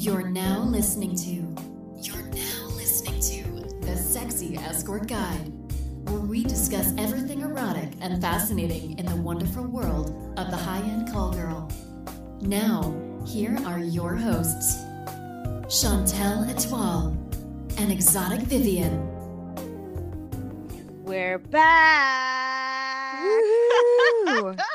You're now listening to. You're now listening to the Sexy Escort Guide, where we discuss everything erotic and fascinating in the wonderful world of the high-end call girl. Now, here are your hosts, Chantel Etoile and Exotic Vivian. We're back.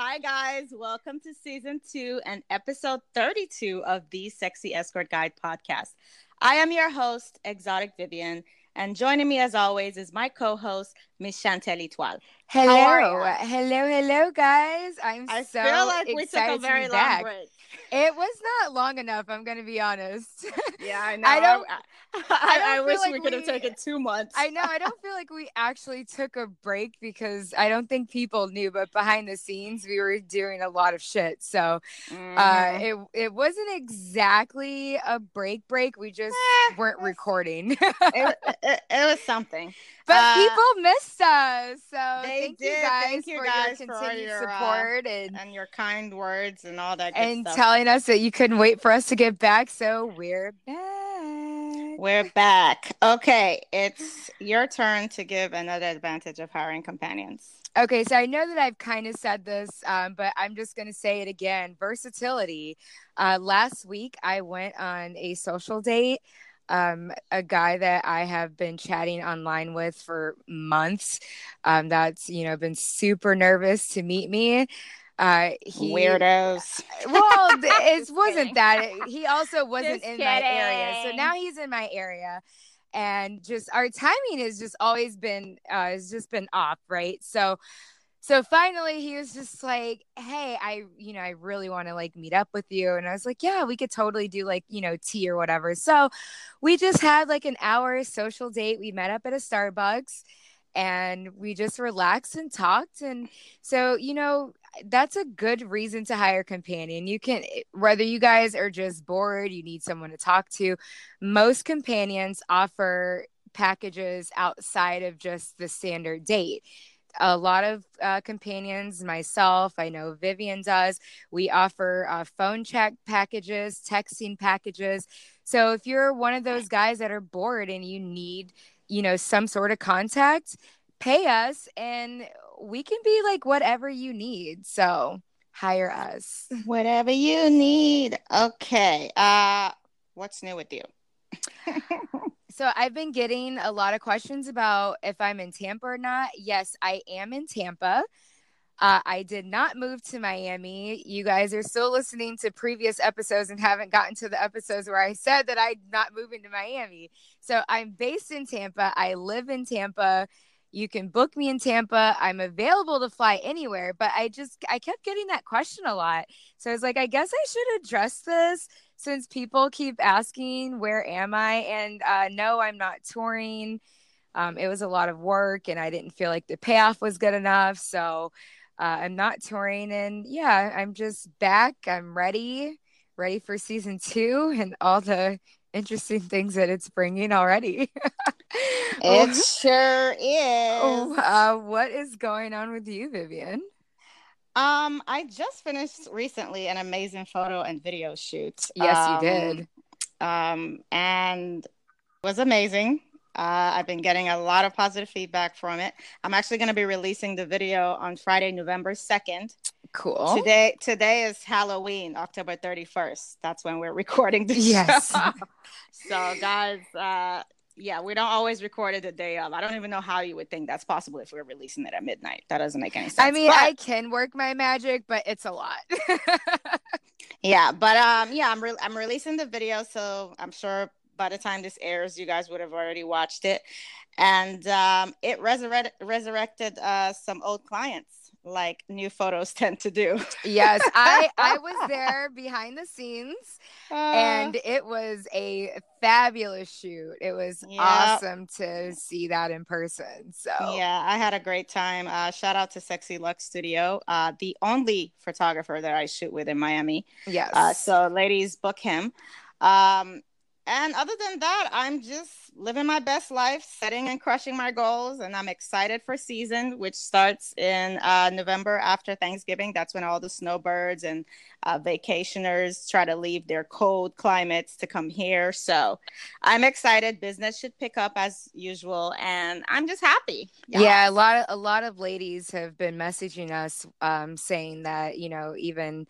Hi, guys. Welcome to season two and episode 32 of the Sexy Escort Guide podcast. I am your host, Exotic Vivian, and joining me as always is my co host, Miss Chantel Etoile. hello, hello, hello, guys! I'm I so feel like we took a very long back. break. It was not long enough. I'm gonna be honest. Yeah, I know. I don't- I, I I, don't wish like we could have taken two months. I know. I don't feel like we actually took a break because I don't think people knew, but behind the scenes, we were doing a lot of shit. So uh, Mhm. it it wasn't exactly a break. Break. We just Eh, weren't recording. it, it, it was something. But Uh, people missed us. So thank did. you guys Thank you for guys your for continued your, uh, support and and your kind words and all that good and stuff. telling us that you couldn't wait for us to get back. So we're back. We're back. Okay, it's your turn to give another advantage of hiring companions. Okay, so I know that I've kind of said this, um, but I'm just going to say it again versatility. Uh, last week, I went on a social date. Um, a guy that I have been chatting online with for months. Um, that's you know been super nervous to meet me. Uh, he, Weirdos. Well, it wasn't kidding. that. He also wasn't Just in my area, so now he's in my area, and just our timing has just always been uh, has just been off, right? So, so finally he was just like, "Hey, I, you know, I really want to like meet up with you," and I was like, "Yeah, we could totally do like you know tea or whatever." So, we just had like an hour social date. We met up at a Starbucks. And we just relaxed and talked. And so, you know, that's a good reason to hire a companion. You can, eh, whether you guys are just bored, you need someone to talk to. Most companions offer packages outside of just the standard date. A lot of uh, companions, myself, I know Vivian does, we offer uh, phone check packages, texting packages. So if you're one of those guys that are bored and you need, you know, some sort of contact, pay us and we can be like whatever you need. So hire us. Whatever you need. Okay. Uh, what's new with you? So I've been getting a lot of questions about if I'm in Tampa or not. Yes, I am in Tampa. Uh, I did not move to Miami. You guys are still listening to previous episodes and haven't gotten to the episodes where I said that I'm not moving to Miami. So I'm based in Tampa. I live in Tampa. You can book me in Tampa. I'm available to fly anywhere, but I just I kept getting that question a lot. So I was like, I guess I should address this since people keep asking where am I? And uh, no, I'm not touring. Um, it was a lot of work, and I didn't feel like the payoff was good enough. So uh, I'm not touring, and yeah, I'm just back. I'm ready, ready for season two and all the interesting things that it's bringing already. It sure is. Oh, uh, what is going on with you, Vivian? Um, I just finished recently an amazing photo and video shoot. Yes, Um, you did. Um, and it was amazing. Uh, I've been getting a lot of positive feedback from it. I'm actually going to be releasing the video on Friday, November 2nd. Cool. Today, today is Halloween, October 31st. That's when we're recording the Yes. so, guys, uh, yeah, we don't always record it the day of. I don't even know how you would think that's possible if we're releasing it at midnight. That doesn't make any sense. I mean, But- I can work my magic, but it's a lot. yeah but um yeah i'm re- i'm releasing the video so i'm sure by the time this airs you guys would have already watched it and um it resurrected resurrected uh some old clients like new photos tend to do yes, I I was there behind the scenes Uh, and it was a fabulous shoot. It was Yeah. awesome to see that in person. So yeah i had a great time uh shout out to sexy lux studio uh the only photographer that i shoot with in miami yes. uh so ladies book him um and other than that, I'm just living my best life, setting and crushing my goals, and I'm excited for season, which starts in uh, November after Thanksgiving. That's when all the snowbirds and uh, vacationers try to leave their cold climates to come here. So I'm excited. Business should pick up as usual, and I'm just happy. Yeah, yeah a lot of a lot of ladies have been messaging us um, saying that you know even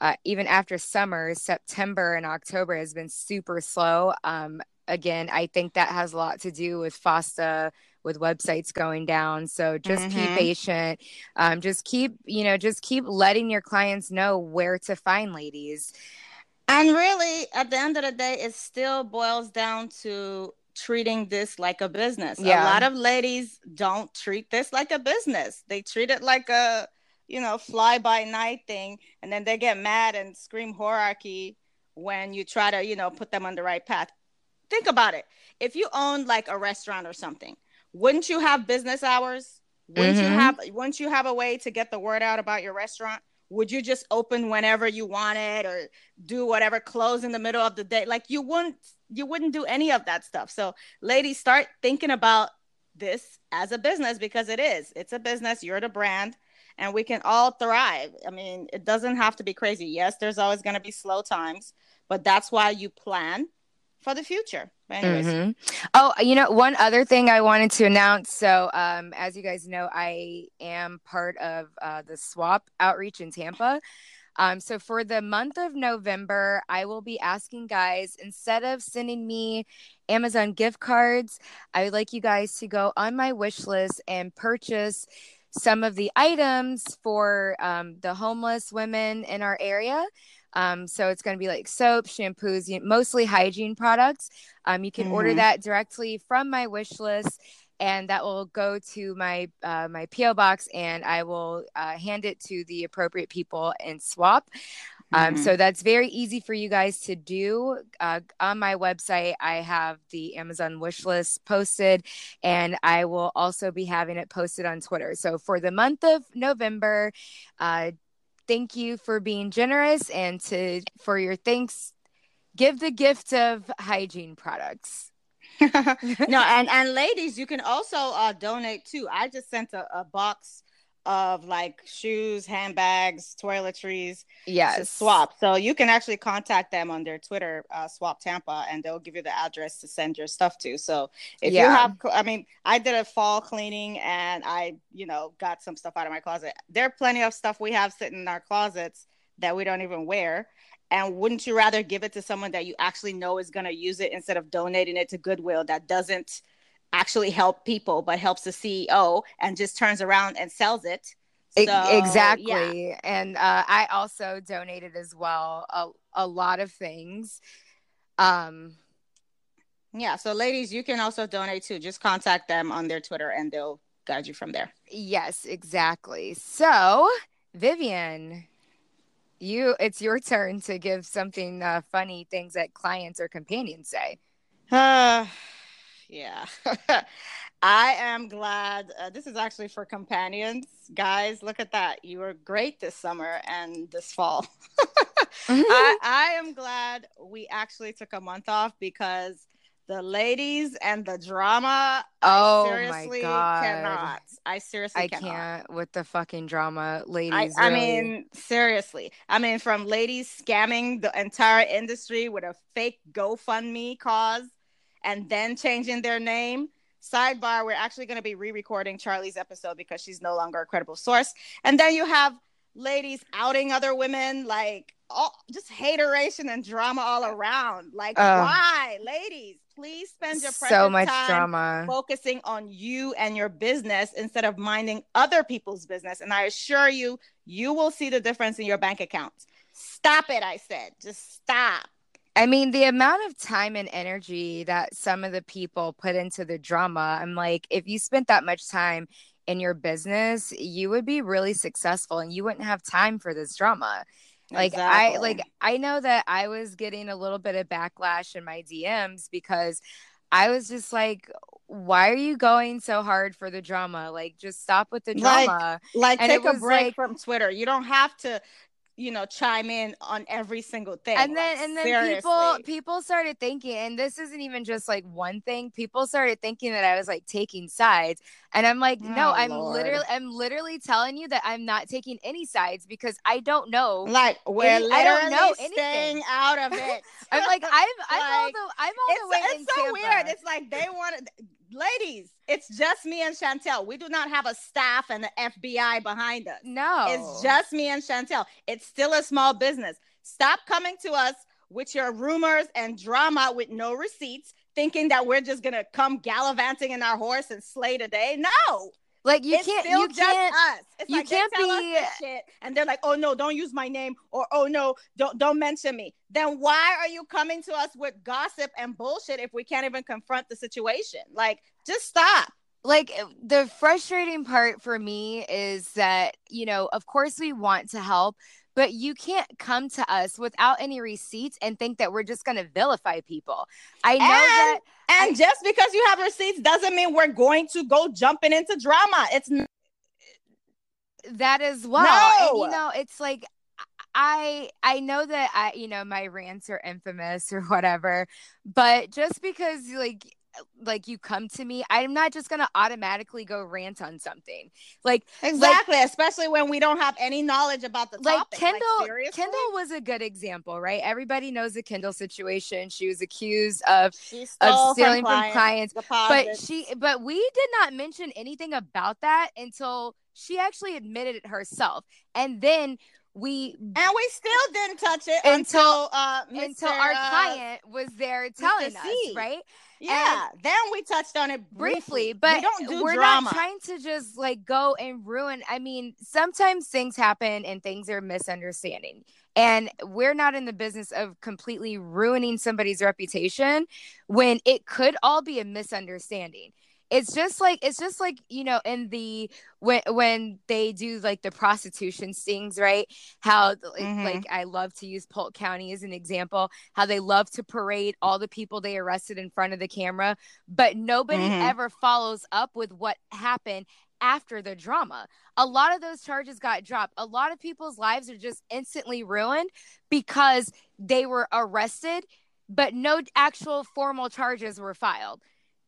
uh, even after summer, September and October has been super slow. Um, again, I think that has a lot to do with FOSTA, with websites going down. So just mm-hmm. keep patient. Um, just keep, you know, just keep letting your clients know where to find ladies. And really, at the end of the day, it still boils down to treating this like a business. Yeah. A lot of ladies don't treat this like a business. They treat it like a you know, fly by night thing, and then they get mad and scream whorearchy when you try to, you know, put them on the right path. Think about it. If you owned like a restaurant or something, wouldn't you have business hours? Wouldn't mm-hmm. you have wouldn't you have a way to get the word out about your restaurant? Would you just open whenever you wanted or do whatever close in the middle of the day? Like you wouldn't you wouldn't do any of that stuff. So ladies start thinking about this as a business because it is. It's a business, you're the brand and we can all thrive. I mean, it doesn't have to be crazy. Yes, there's always going to be slow times, but that's why you plan for the future. Mm-hmm. Oh, you know, one other thing I wanted to announce. So, um, as you guys know, I am part of uh, the SWOP outreach in Tampa. Um, so, for the month of November, I will be asking guys instead of sending me Amazon gift cards, I would like you guys to go on my wish list and purchase some of the items for um, the homeless women in our area. Um, so it's going to be like soap, shampoos, mostly hygiene products. Um, you can mm-hmm. order that directly from my wish list, and that will go to my uh, my PO box, and I will uh, hand it to the appropriate people and SWOP. Um, mm-hmm. So that's very easy for you guys to do. Uh, on my website, I have the Amazon wish list posted, and I will also be having it posted on Twitter. So for the month of November, uh, thank you for being generous and to for your thanks. Give the gift of hygiene products. no, and and ladies, you can also uh, donate too. I just sent a, a box of like shoes, handbags, toiletries. Yes. SWOP. So you can actually contact them on their Twitter, uh, SWOP Tampa, and they'll give you the address to send your stuff to. So if yeah. you have, I mean, I did a fall cleaning and I, you know, got some stuff out of my closet. There are plenty of stuff we have sitting in our closets that we don't even wear. And wouldn't you rather give it to someone that you actually know is going to use it instead of donating it to Goodwill that doesn't actually help people but helps the CEO and just turns around and sells it. So, exactly. Yeah. And uh, I also donated as well a, a lot of things. Um, yeah. So, ladies, you can also donate too. Just contact them on their Twitter and they'll guide you from there. Yes, exactly. So, Vivian, you it's your turn to give something uh, funny things that clients or companions say. Uh, yeah. I am glad. Uh, this is actually for companions. Guys, look at that. You were great this summer and this fall. I, I am glad we actually took a month off because the ladies and the drama. Oh I seriously my god! Cannot. I seriously I cannot. can't with the fucking drama, ladies. I, really. I, mean, seriously. I mean, from ladies scamming the entire industry with a fake GoFundMe cause and then changing their name. Sidebar, we're actually going to be re recording Charlie's episode because she's no longer a credible source. And then you have ladies outing other women, like all just hateration and drama all around. Like, uh, why, ladies? Please spend your so much drama focusing on you and your business instead of minding other people's business. And I assure you, you will see the difference in your bank accounts. Stop it, I said. Just stop. I mean, the amount of time and energy that some of the people put into the drama, I'm like, if you spent that much time in your business, you would be really successful and you wouldn't have time for this drama. Like exactly. I like I know that I was getting a little bit of backlash in my DMs because I was just like, why are you going so hard for the drama? Like, just stop with the drama. Like, like take a break like, from Twitter. You don't have to you know chime in on every single thing and then like, and then seriously. people people started thinking and this isn't even just like one thing people started thinking that i was like taking sides and i'm like no Oh, i'm Lord. literally i'm literally telling you that i'm not taking any sides because i don't know like we're Any- I don't know staying anything. out of it i'm like i'm i'm all the i'm all the way it's, so weird. It's like they wanted, ladies. It's just me and Chantel. We do not have a staff and the FBI behind us. no It's just me and Chantel. It's still a small business. Stop coming to us with your rumors and drama with no receipts, thinking that we're just gonna come gallivanting in our horse and slay today. No, like you it's can't you can't us. It's you like can't be- shit, and they're like, "Oh no, don't use my name," or "Oh no, don't don't mention me." Then why are you coming to us with gossip and bullshit if we can't even confront the situation? Like, just stop. like the frustrating part for me is that you know of course we want to help but you can't come to us without any receipts and think that we're just going to vilify people i know that And just because you have receipts doesn't mean we're going to go jumping into drama. It's n- that as well and No. you know it's like i i know that i you know my rants are infamous or whatever but just because like like you come to me i'm not just gonna automatically go rant on something like exactly, especially when we don't have any knowledge about the like topic. Kendall, seriously? Kendall was a good example, right? Everybody knows the Kendall situation. She was accused of, of stealing from clients, but she, but we did not mention anything about that until she actually admitted it herself, and then we and we still didn't touch it Until- until uh, Mr., until our uh, client was there telling us, right? Yeah, then we touched on it briefly, briefly, but we don't do we're drama. not trying to just like go and ruin. I mean, sometimes things happen and things are misunderstanding. And we're not in the business of completely ruining somebody's reputation when it could all be a misunderstanding. It's just like it's just like, you know, in the when when they do like the prostitution stings, right? How like, Mhm. like I love to use Polk County as an example, how they love to parade all the people they arrested in front of the camera, but nobody Mhm. ever follows up with what happened after the drama. A lot of those charges got dropped. A lot of people's lives are just instantly ruined because they were arrested, but no actual formal charges were filed.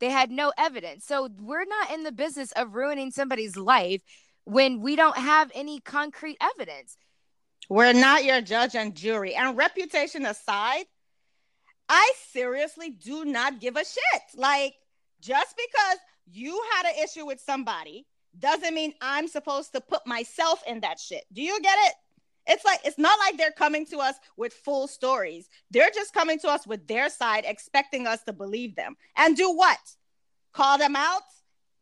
They had no evidence. So we're not in the business of ruining somebody's life when we don't have any concrete evidence. We're not your judge and jury. And reputation aside, I seriously do not give a shit. Like, just because you had an issue with somebody doesn't mean I'm supposed to put myself in that shit. Do you get it? It's like, it's not like they're coming to us with full stories. They're just coming to us with their side, expecting us to believe them. And do what? Call them out?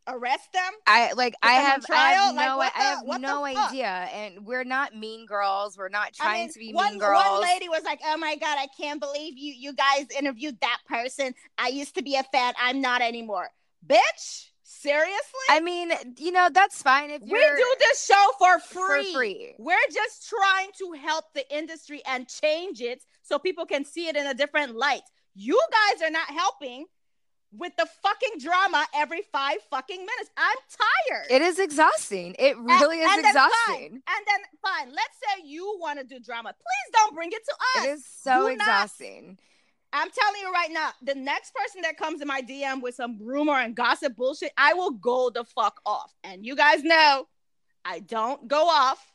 Arrest them? I like I have, I have trial? Like, no what I have no idea and we're not mean girls. We're not I trying mean, to be one, mean girls. One lady was like, "Oh my god, I can't believe you you guys interviewed that person. I used to be a fan. I'm not anymore." Bitch, seriously? I mean, you know, that's fine if we do this show for for free. free. We're just trying to help the industry and change it so people can see it in a different light. You guys are not helping with the fucking drama every five fucking minutes. I'm tired. It is exhausting. It And- really is and exhausting. And then fine. Let's say you want to do drama. Please don't bring it to us. It is so Do not. I'm telling you right now, the next person that comes in my DM with some rumor and gossip bullshit, I will go the fuck off. And you guys know I don't go off,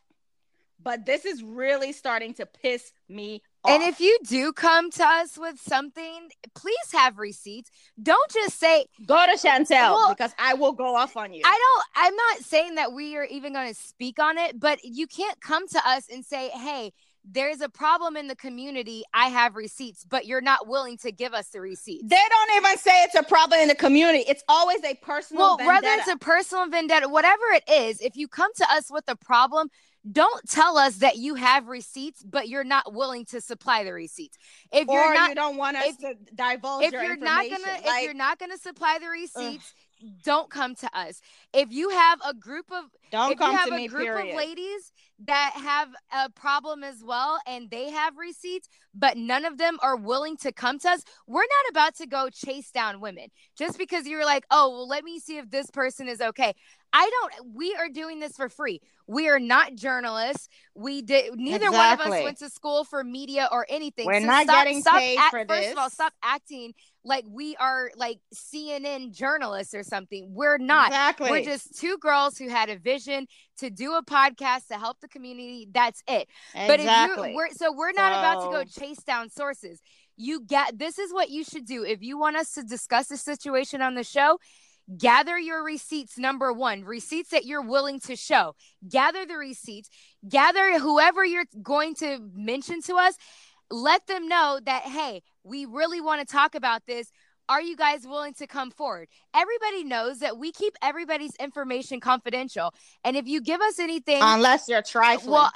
but this is really starting to piss me off. And if you do come to us with something, please have receipts. Don't just say, go to Chantel Well- because I will go off on you. I don't, I'm not saying that we are even going to speak on it, but you can't come to us and say, hey, there's a problem in the community. I have receipts, but you're not willing to give us the receipts. they don't even say it's a problem in the community. It's always a personal well, vendetta. whether it's a personal vendetta, whatever it is, if you come to us with a problem, don't tell us that you have receipts, but you're not willing to supply the receipts. If or you're not, you don't want us if- to divulge if your you're not gonna, Like, if you're not gonna supply the receipts, don't come to us. If you have a group of don't if come you have to a me, group period. of ladies that have a problem as well and they have receipts but none of them are willing to come to us we're not about to go chase down women. Just because you're like oh well let me see if this person is okay I don't we are doing this for free. We are not journalists. We did neither one of us went to school for media or anything. We're So not stop- getting stop paid act- for First of all, stop acting like we are like CNN journalists or something. We're not. Exactly. We're just two girls who had a vision to do a podcast to help the community. That's it. But if you we're so we're not about to go chase down sources. You get this is what you should do. If you want us to discuss the situation on the show, gather your receipts number 1, receipts that you're willing to show. Gather the receipts, gather whoever you're going to mention to us, let them know that hey, we really want to talk about this. Are you guys willing to come forward? Everybody knows that we keep everybody's information confidential. And if you give us anything unless you're trifling. well,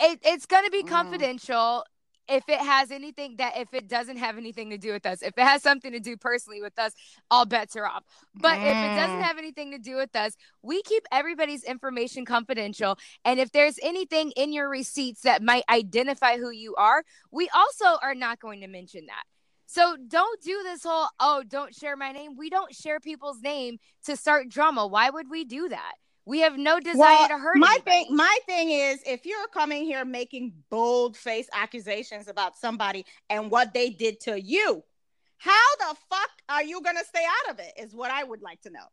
it, it's going to be Mm. If it has anything that if it doesn't have anything to do with us. If it has something to do personally with us, all bets are off. But if it doesn't Mm. have anything to do with us, we keep everybody's information confidential. And if there's anything in your receipts that might identify who you are, we also are not going to mention that. So don't do this whole oh don't share my name. We don't share people's name to start drama. Why would we do that? We have no desire Well, to hurt my anybody. thing my thing is if you're coming here making bold face accusations about somebody and what they did to you how the fuck are you gonna stay out of it is what i would like to know.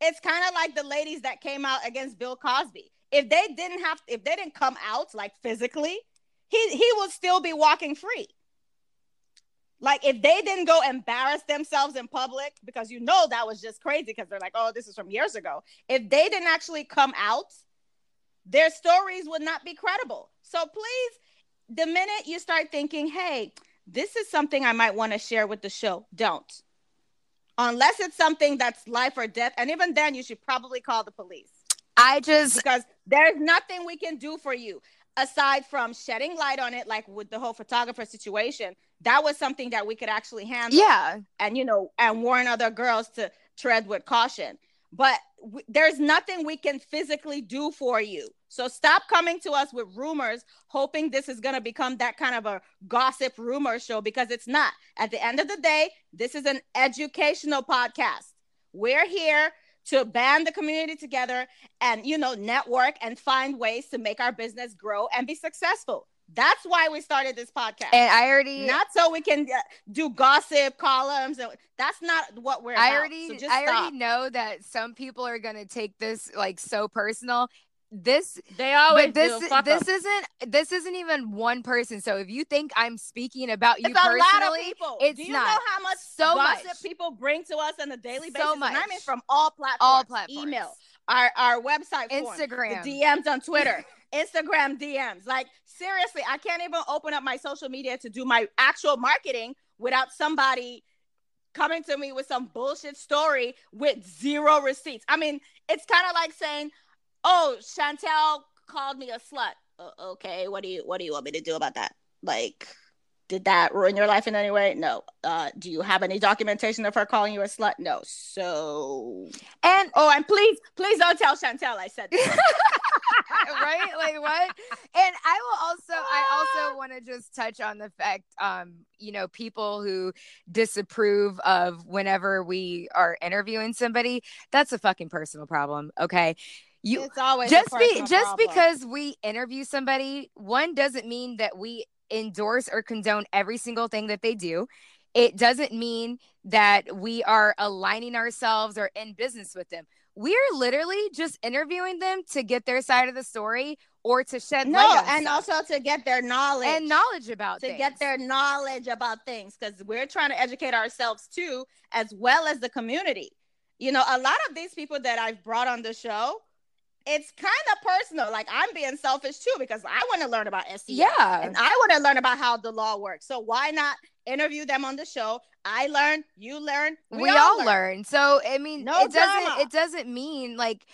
It's kind of like the ladies that came out against bill cosby. If they didn't have if they didn't come out like physically he he would still be walking free like if they didn't go embarrass themselves in public because you know that was just crazy because they're like oh this is from years ago. If they didn't actually come out their stories would not be credible. So please the minute you start thinking hey this is something i might want to share with the show don't. Unless it's something that's life or death and even then you should probably call the police. I just because there's nothing we can do for you aside from shedding light on it like with the whole photographer situation that was something that we could actually handle. Yeah. and you know and warn other girls to tread with caution. But w- there's nothing we can physically do for you. So stop coming to us with rumors hoping this is going to become that kind of a gossip rumor show because it's not. At the end of the day this is an educational podcast. We're here to band the community together and you know network and find ways to make our business grow and be successful that's why we started this podcast And I already not so we can do gossip columns. and- That's not what we're. I about. already So I stop. already know that some people are gonna take this like so personal. This They always this do. Fuck this 'em. isn't this isn't even one person. So if you think I'm speaking about you It's a lot of personally, people. it's do you not. know how much So gossip much. people bring to us on a daily So basis? And I mean much. from all platforms. all platforms, Email, our our website, form, Instagram, the DMs on Twitter, Instagram DMs. Like seriously, I can't even open up my social media to do my actual marketing without somebody coming to me with some bullshit story with zero receipts. I mean, it's kind of like saying, "Oh, Chantel called me a slut." Uh, okay, what do you what do you want me to do about that? Like did that ruin your life in any way? No. Uh, do you have any documentation of her calling you a slut? No. So, and oh, and please, please don't tell Chantel I said. right? Like what? And i will also i also want to just touch on the fact um you know people who disapprove of whenever we are interviewing somebody that's a fucking personal problem okay? You it's always just be just problem. because we interview somebody one doesn't mean that we endorse or condone every single thing that they do. It doesn't mean that we are aligning ourselves or in business with them we're literally just interviewing them to get their side of the story or to shed no, light on and stuff. also to get their knowledge and knowledge about to things. get their knowledge about things because we're trying to educate ourselves too, as well as the community. You know, a lot of these people that I've brought on the show, it's kind of personal. Like I'm being selfish too because I want to learn about SEO. yeah and I want to learn about how the law works. So why not interview them on the show? I learn, you learn, we, all learn. So I mean, No it doesn't drama. it doesn't mean like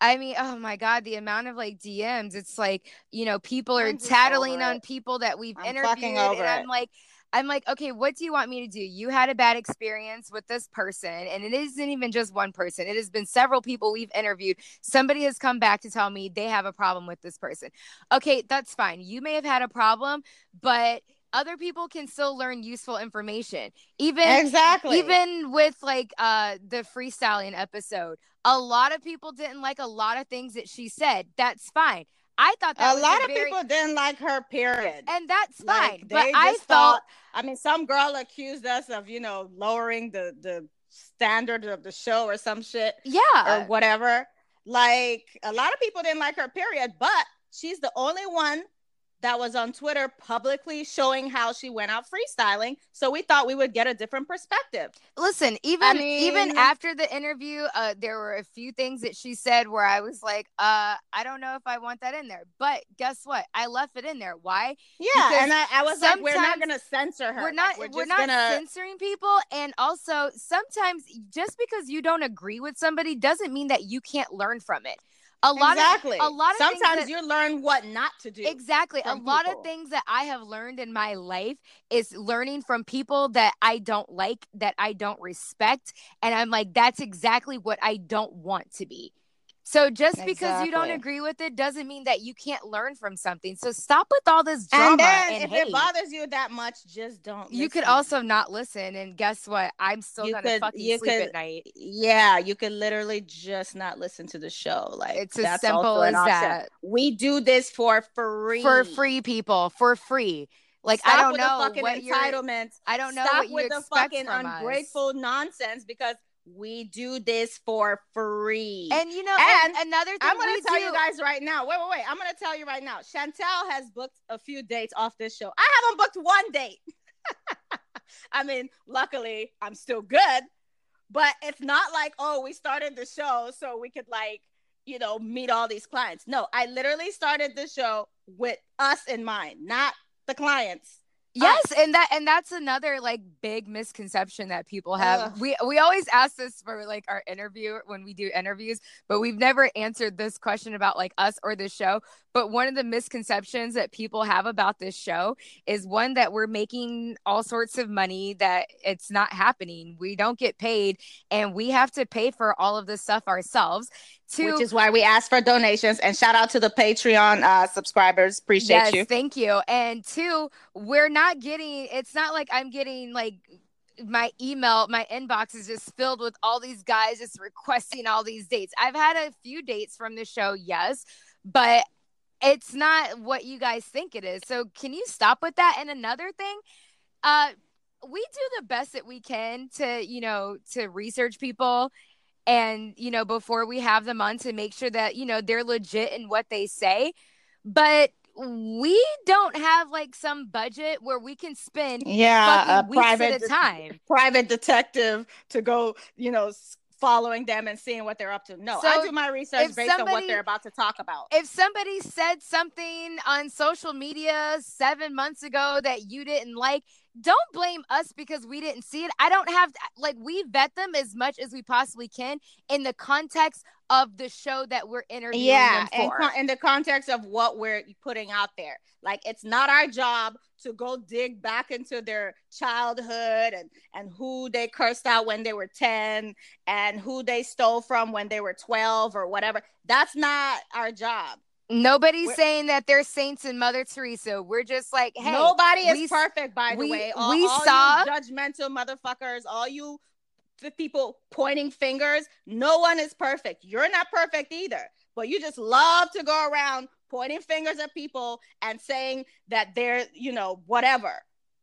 I mean, oh my god, the amount of like DMs, it's like, you know, people are tattling on people that we've I'm interviewed and I'm it. like I'm like, okay, what do you want me to do? You had a bad experience with this person, and it isn't even just one person. It has been several people we've interviewed. Somebody has come back to tell me they have a problem with this person. Okay, that's fine. You may have had a problem, but other people can still learn useful information. Even exactly. even with like uh the freestyling episode, a lot of people didn't like a lot of things that she said. That's fine. I thought that a lot a of very, people didn't like her. Period. and that's Like, fine. But I thought- I mean, some girl accused us of, you know, lowering the the standard of the show or some shit yeah, or whatever. Like a lot of people didn't like her, period. But she's the only one that was on Twitter publicly showing how she went out freestyling. So we thought we would get a different perspective. listen, even mean- even after the interview, uh, there were a few things that she said where I was like, uh, I don't know if I want that in there. But guess what? I left it in there. Why? Yeah, Because and I, I was like, we're not gonna censor her. we're Like, not we're, we're, just not gonna. censoring people and also sometimes just because you don't agree with somebody doesn't mean that you can't learn from it a lot exactly. of a lot of Sometimes that- you learn what not to do. Exactly. A from lot of things that I have learned in my life is learning from people that I don't like, that I don't respect. And I'm like, that's exactly what I don't want to be. So just because you don't agree with it doesn't mean that you can't learn from something. So stop with all this drama And then and if hate. it bothers you that much, just don't. you could also not listen, and guess what? I'm still You gonna could- fucking sleep could- at night. Yeah, you could literally just not listen to the show. Like It's as simple as that. We do this for free. For free, people, for free. Like Stop I don't with know the fucking what you're. entitlement. I don't know Stop what you with the fucking from us. ungrateful nonsense because we do this for free. And you know, And and another thing I'm gonna tell do, you guys right now. Wait, wait, wait. I'm gonna tell you right now. Chantel has booked a few dates off this show. I haven't booked one date. I mean, luckily, I'm still good. But it's not like, oh, we started the show so we could like, you know, meet all these clients. No, I literally started the show with us in mind, not the clients. Uh, yes, and that and that's another like big misconception that people have. Ugh. We we always ask this for like our interview when we do interviews, but we've never answered this question about like us or the show. But one of the misconceptions that people have about this show is one that we're making all sorts of money that it's not happening. We don't get paid and we have to pay for all of this stuff ourselves. To Which is why we ask for donations and shout out to the Patreon uh, subscribers. Appreciate yes, you. thank you. And two, we're not getting. It's not like I'm getting like my email, my inbox is just filled with all these guys just requesting all these dates. I've had a few dates from the show, yes, but it's not what you guys think it is. So can you stop with that? And another thing, uh, we do the best that we can to, you know, to research people and you know before we have them on to make sure that you know they're legit in what they say but we don't have like some budget where we can spend Yeah, a private at a time private detective to go, you know, following them and seeing what they're up to. No, So, I do my research based on what they're about to talk about. if somebody said something on social media seven months ago that you didn't like don't blame us because we didn't see it i don't have like we vet them as much as we possibly can in the context of the show that we're interviewing yeah, for. con- in the context of what we're putting out there. Like it's not our job to go dig back into their childhood and and who they cursed out when they were 10 and who they stole from when they were 12 or whatever. That's not our job. Nobody's We're- saying that they're saints and Mother Teresa. We're just like, hey, Nobody is we perfect, by the we- way. All, we all saw- you judgmental motherfuckers, all you the people pointing fingers. No one is perfect. You're not perfect either. But you just love to go around pointing fingers at people and saying that they're, you know, whatever.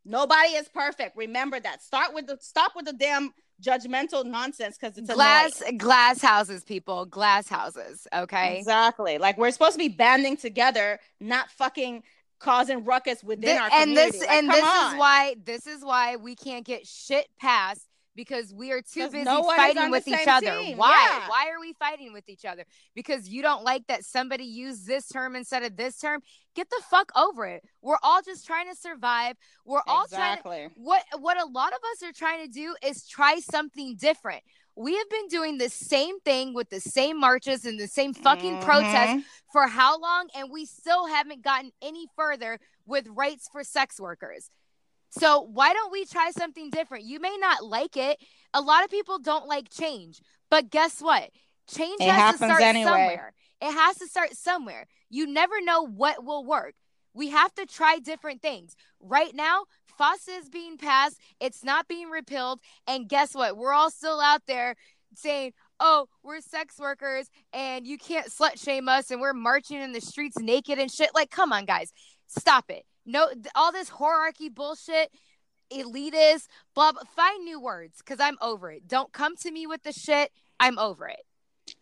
Nobody is perfect. Remember that. Start with the stop with the damn judgmental nonsense because it's glass annoying. glass houses, people, glass houses. Okay. Exactly. Like we're supposed to be banding together, not fucking causing ruckus within Thi- our and community. this Like, and this on. is why this is why we can't get shit passed because we are too busy no fighting with each other. team. Why? Yeah. Why are we fighting with each other? Because you don't like that somebody used this term instead of this term. Get the fuck over it. We're all just trying to survive. We're all trying to exactly. what what a lot of us are trying to do is try something different. We have been doing the same thing with the same marches and the same fucking protests Mhm. for how long and we still haven't gotten any further with rights for sex workers. So why don't we try something different? You may not like it. A lot of people don't like change. But guess what? Change It has to start anyway. somewhere. It has to start somewhere. You never know what will work. We have to try different things. Right now, FOSTA is being passed, it's not being repealed. And guess what? We're all still out there saying, oh, we're sex workers and you can't slut shame us and we're marching in the streets naked and shit. Like, come on, guys, stop it. No, all this whorearchy bullshit, elitist, blah, blah. Find new words because I'm over it. Don't come to me with the shit. I'm over it.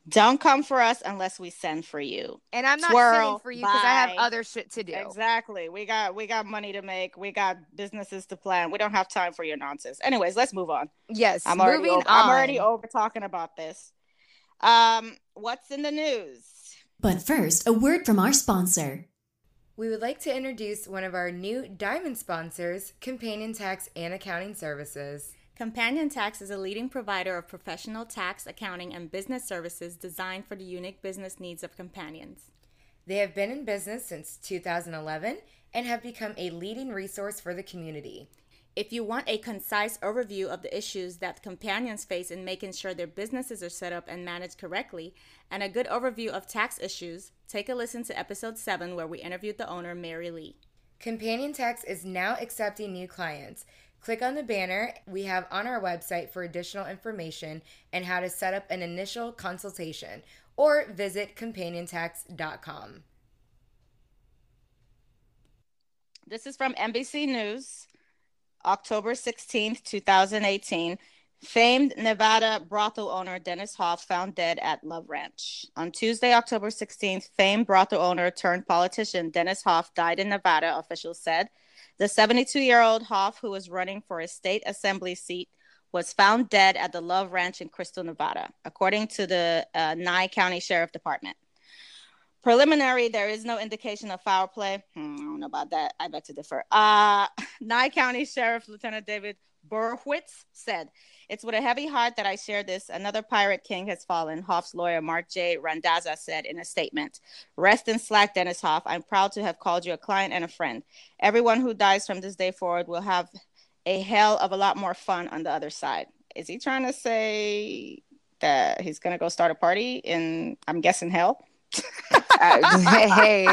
Don't come for us unless we send for you. And I'm not Swirl, sending for you because I have other shit to do. Exactly. We got we got money to make. We got businesses to plan. We don't have time for your nonsense. Anyways, let's move on. Yes. I'm already over, I'm already over talking about this. Um, what's in the news? But first, a word from our sponsor. We would like to introduce one of our new diamond sponsors, Companion Tax and Accounting Services. Companion Tax is a leading provider of professional tax, accounting, and business services designed for the unique business needs of companions. They have been in business since 2011 and have become a leading resource for the community. If you want a concise overview of the issues that companions face in making sure their businesses are set up and managed correctly, and a good overview of tax issues, take a listen to episode 7 where we interviewed the owner, Mary Lee. Companion Tax is now accepting new clients. Click on the banner we have on our website for additional information and how to set up an initial consultation or visit companiontax.com. This is from NBC News, October 16, 2018. Famed Nevada brothel owner Dennis Hof found dead at Love Ranch. On Tuesday, October 16th, famed brothel owner turned politician Dennis Hof died in Nevada, officials said. The 72 year old Hof, who was running for a state assembly seat, was found dead at the Love Ranch in Crystal, Nevada, according to the uh, Nye County Sheriff Department. Preliminary, there is no indication of foul play. Hmm, I don't know about that. I beg to differ. Uh, Nye County Sheriff Lieutenant David Berwitz said it's with a heavy heart that I share this. Another pirate king has fallen, Hof's lawyer Mark J. Randazza said in a statement. Rest in slack, Dennis Hof. I'm proud to have called you a client and a friend. Everyone who dies from this day forward will have a hell of a lot more fun on the other side. Is he trying to say that he's going to go start a party in, I'm guessing, hell? uh, hey.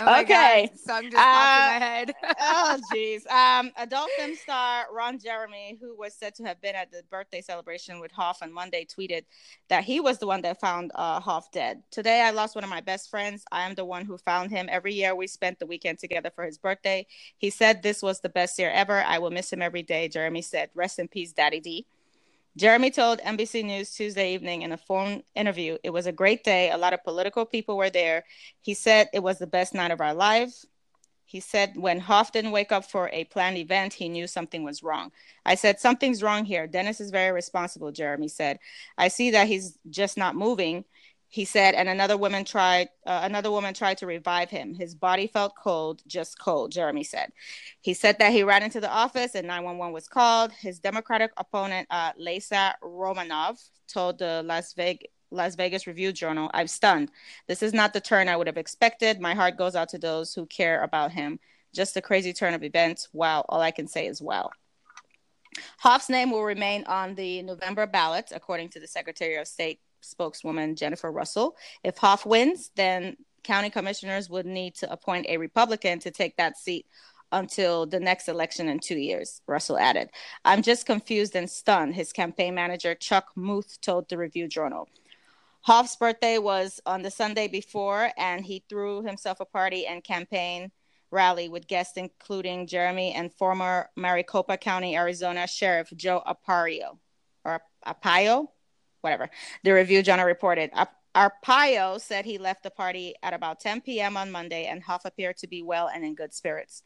oh okay. God. So I'm just uh, my head. oh, jeez. Um, adult film star Ron Jeremy, who was said to have been at the birthday celebration with Hof on Monday, tweeted that he was the one that found uh, Hof dead. Today, I lost one of my best friends. I am the one who found him. Every year, we spent the weekend together for his birthday. He said this was the best year ever. I will miss him every day. Jeremy said, "Rest in peace, Daddy D." Jeremy told NBC News Tuesday evening in a phone interview, it was a great day. A lot of political people were there. He said it was the best night of our lives. He said when Hof didn't wake up for a planned event, he knew something was wrong. I said, Something's wrong here. Dennis is very responsible, Jeremy said. I see that he's just not moving he said and another woman tried uh, another woman tried to revive him his body felt cold just cold jeremy said he said that he ran into the office and 911 was called his democratic opponent uh, lisa romanov told the las vegas Las Vegas Review Journal, I'm stunned. This is not the turn I would have expected. My heart goes out to those who care about him. Just a crazy turn of events. Wow. All I can say is wow. Hof's name will remain on the November ballot, according to the Secretary of State spokeswoman Jennifer Russell. If Hof wins, then county commissioners would need to appoint a Republican to take that seat until the next election in two years, Russell added. I'm just confused and stunned, his campaign manager Chuck Muth told the Review Journal. Hof's birthday was on the Sunday before, and he threw himself a party and campaign rally with guests including Jeremy and former Maricopa County, Arizona Sheriff Joe Apario or Apayo whatever. The Review Journal reported. Arpaio said he left the party at about 10 p.m. on Monday, and Hof appeared to be well and in good spirits.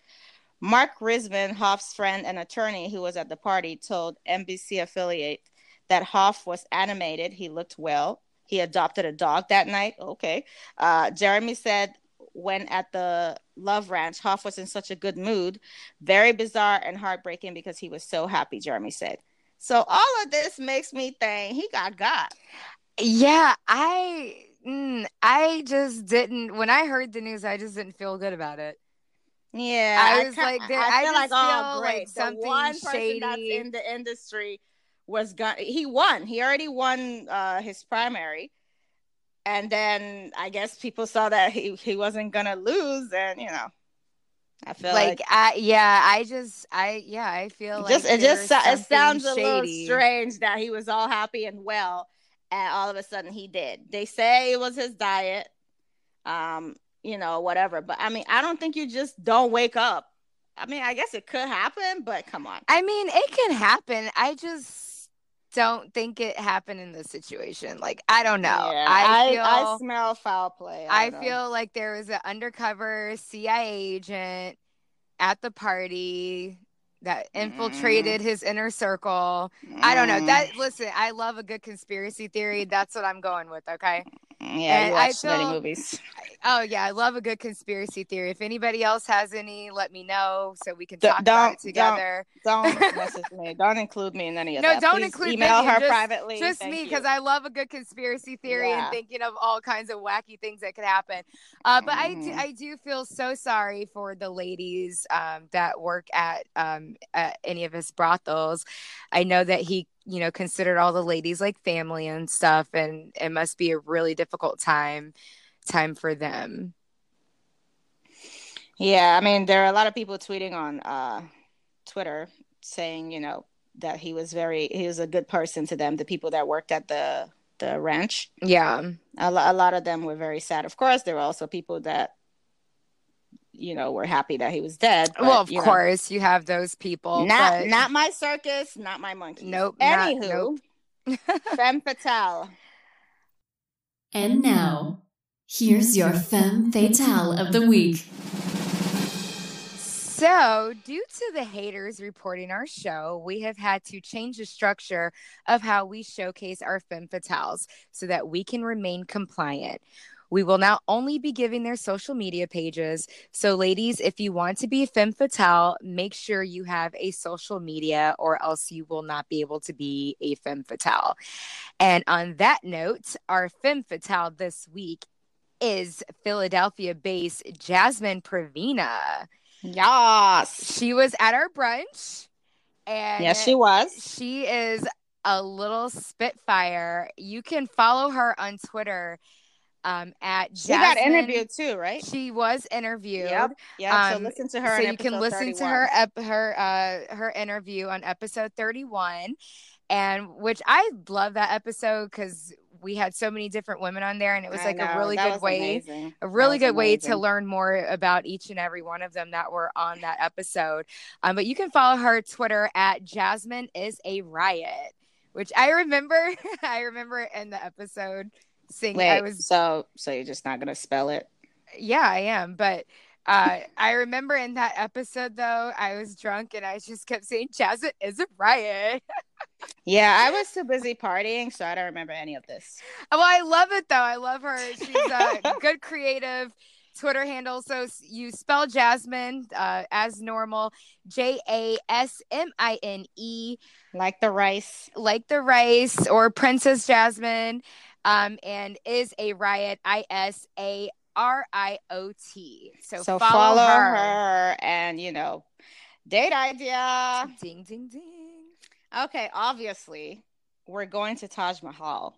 Mark Risman, Hof's friend and attorney who was at the party, told NBC affiliate that Hof was animated. He looked well. He adopted a dog that night. Okay. Uh, Jeremy said when at the Love Ranch, Hof was in such a good mood. Very bizarre and heartbreaking because he was so happy, Jeremy said. So all of this makes me think he got got. Yeah, I mm, I just didn't when I heard the news, I just didn't feel good about it. Yeah, I was I, like, I, I feel like, oh, great. Like something the one person shady. that's in the industry was gun. He won. He already won uh, his primary, and then I guess people saw that he he wasn't gonna lose, and you know, I feel like, like, I yeah, I just I yeah, I feel like just it just it sounds a little strange that he was all happy and well, and all of a sudden he did. They say it was his diet, um, you know, whatever. But I mean, I don't think you just don't wake up. I mean, I guess it could happen, but come on. I mean, it can happen. I just don't think it happened in this situation. Like, I don't know. Yeah, I I, feel I smell foul play. I know. feel like there was an undercover CIA agent at the party that infiltrated his inner circle. I don't know. Mm. That listen, I love a good conspiracy theory. That's what I'm going with, okay? Yeah, and I watch many movies. Oh yeah, I love a good conspiracy theory. If anybody else has any, let me know so we can Don't- talk about don't- it together. Don't message me. Don't include me in any of No, that. don't Please include email Vivian, her just- privately. Just Thank me, because I love a good conspiracy theory and thinking of all kinds of wacky things that could happen. Uh, but I do, Mhm. I do feel so sorry for the ladies um, that work at, um, at any of his brothels. I know that he, you know, considered all the ladies like family and stuff, and it must be a really difficult time time for them. Yeah, I mean, there are a lot of people tweeting on uh, Twitter saying, you know, that he was very, he was a good person to them. The people that worked at the the ranch, Yeah. a, lo- a lot of them were very sad. Of course, there were also people that, you know, were happy that he was dead. but, well, of you know, course, you have those people. not but- not my circus, not my monkey. Nope, not- Anywho, femme fatale. And now, here's your femme fatale of the week. So, due to the haters reporting our show, we have had to change the structure of how we showcase our femme fatales so that we can remain compliant. We will now only be giving their social media pages. So, ladies, if you want to be a femme fatale, make sure you have a social media or else you will not be able to be a femme fatale. And on that note, our femme fatale this week is Philadelphia based Jasmine Pravina Yes. she was at our brunch and Yes, she was. she is a little spitfire you can follow her on twitter um at She got interviewed too, right? she was interviewed Yep. Yeah. so Um, listen to her. so you can listen to her ep- her uh her interview on episode 31 and which i love that episode because we had so many different women on there and it was like a really that good way amazing. a really good way to learn more about each and every one of them that were on that episode. Um, but you can follow her Twitter at Jasmine is a riot, which I remember. I remember in the episode singing. Wait, I was so so you're just not gonna spell it? yeah, I am, but. Uh, I remember in that episode though, I was drunk and I just kept saying Jasmine is a riot. Yeah, I was too busy partying, so I don't remember any of this. Well, I love it though. I love her. She's a good creative Twitter handle. So you spell Jasmine uh, as normal, J A S M I N E, Like the rice. like the rice or Princess Jasmine, um, and is a riot. I S A R I O T. So, So, follow, her. her. and you know, date idea. Ding ding ding. Okay, obviously, we're going to Taj Mahal.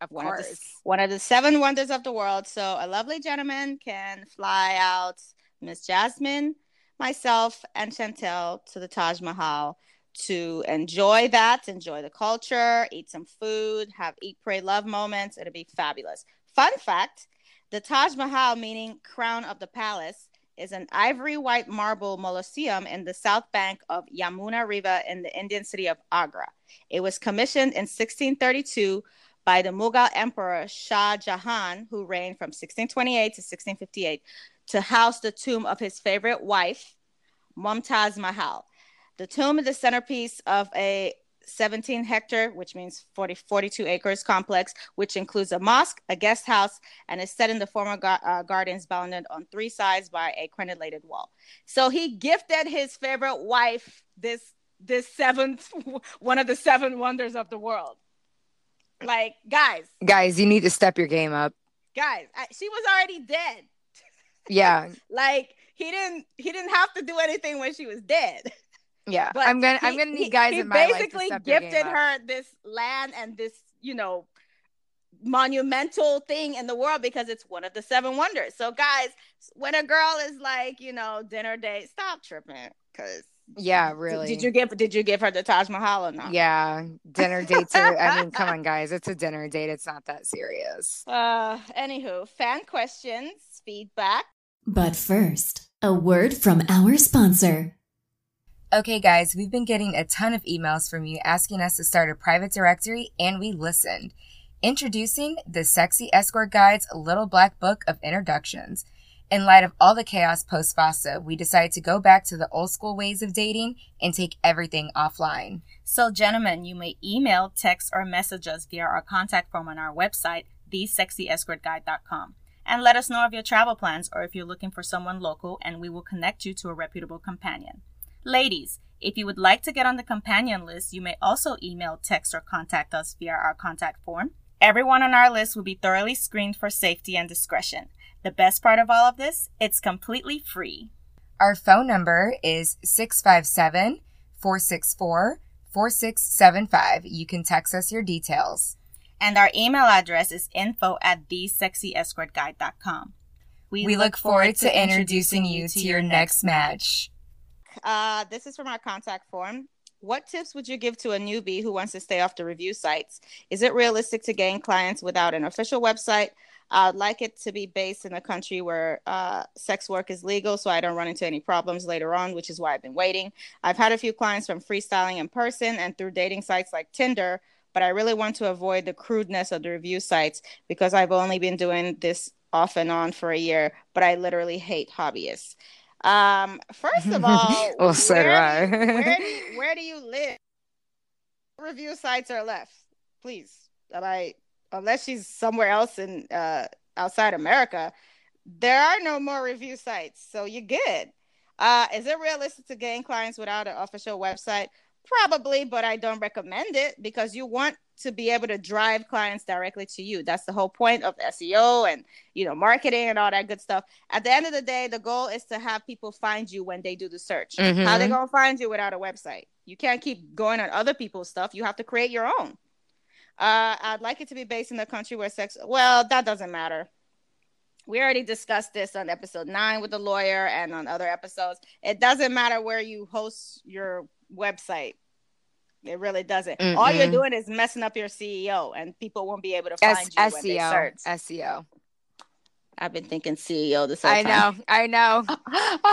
Of One of, the, course. one of the seven wonders of the world. So a lovely gentleman can fly out Miss Jasmine, myself, and Chantel to the Taj Mahal to enjoy that, enjoy the culture, eat some food, have eat, pray, love moments. It'll be fabulous. Fun fact the Taj Mahal, meaning crown of the palace, is an ivory white marble mausoleum in the south bank of Yamuna River in the Indian city of Agra. It was commissioned in 1632 by the Mughal Emperor Shah Jahan, who reigned from 1628 to 1658, to house the tomb of his favorite wife, Mumtaz Mahal. The tomb is the centerpiece of a 17 hectare, which means 40, 42 acres complex, which includes a mosque, a guest house, and is set in the former gar- uh, gardens bounded on three sides by a crenellated wall. So he gifted his favorite wife this this seventh one of the seven wonders of the world. Like guys, Guys, you need to step your game up. guys, I, she was already dead. Yeah. Like he didn't he didn't have to do anything when she was dead. Yeah. But I'm gonna I'm gonna need guys he in my life to basically step gifted her this land and this, you know, monumental thing in the world because it's one of the seven wonders. So, guys, when a girl is like, you know, dinner date, stop tripping because yeah, really. Did, did, you give Did you give her the Taj Mahal or not? Yeah, dinner dates are. I mean, come on, guys, it's a dinner date. It's not that serious. Uh, anywho, fan questions, feedback. But first, a word from our sponsor. Okay, guys, we've been getting a ton of emails from you asking us to start a private directory, and we listened. Introducing the Sexy Escort Guide's Little Black Book of Introductions. In light of all the chaos post FOSTA, we decided to go back to the old school ways of dating and take everything offline. So, gentlemen, you may email, text, or message us via our contact form on our website, thesexyescortguide.com, and let us know of your travel plans or if you're looking for someone local, and we will connect you to a reputable companion. Ladies, if you would like to get on the companion list, you may also email, text, or contact us via our contact form. Everyone on our list will be thoroughly screened for safety and discretion. The best part of all of this, it's completely free. Our phone number is 657 464 4675. You can text us your details. And our email address is info at thesexyescortguide.com. We, we look forward to introducing you to your next match. Uh, this is from our contact form. What tips would you give to a newbie who wants to stay off the review sites? Is it realistic to gain clients without an official website? I'd like it to be based in a country where uh, sex work is legal so I don't run into any problems later on, which is why I've been waiting. I've had a few clients from freestyling in person and through dating sites like Tinder, but I really want to avoid the crudeness of the review sites because I've only been doing this off and on for a year, but I literally hate hobbyists. Um, first of all, well, so where, do you, where, do where do you live? Review sites are left, please. I unless she's somewhere else in uh, outside America, there are no more review sites. So you're good. Uh, is it realistic to gain clients without an official website? Probably, but I don't recommend it because you want to be able to drive clients directly to you. That's the whole point of SEO and you know marketing and all that good stuff. At the end of the day, the goal is to have people find you when they do the search. Mm-hmm. How they gonna find you without a website? You can't keep going on other people's stuff. You have to create your own. Uh, I'd like it to be based in the country where sex. Well, that doesn't matter. We already discussed this on episode nine with the lawyer and on other episodes. It doesn't matter where you host your website. It really doesn't. Mm-mm. All you're doing is messing up your CEO, and people won't be able to find S- you when SEO, they search. SEO. I've been thinking CEO this whole I time. I know, I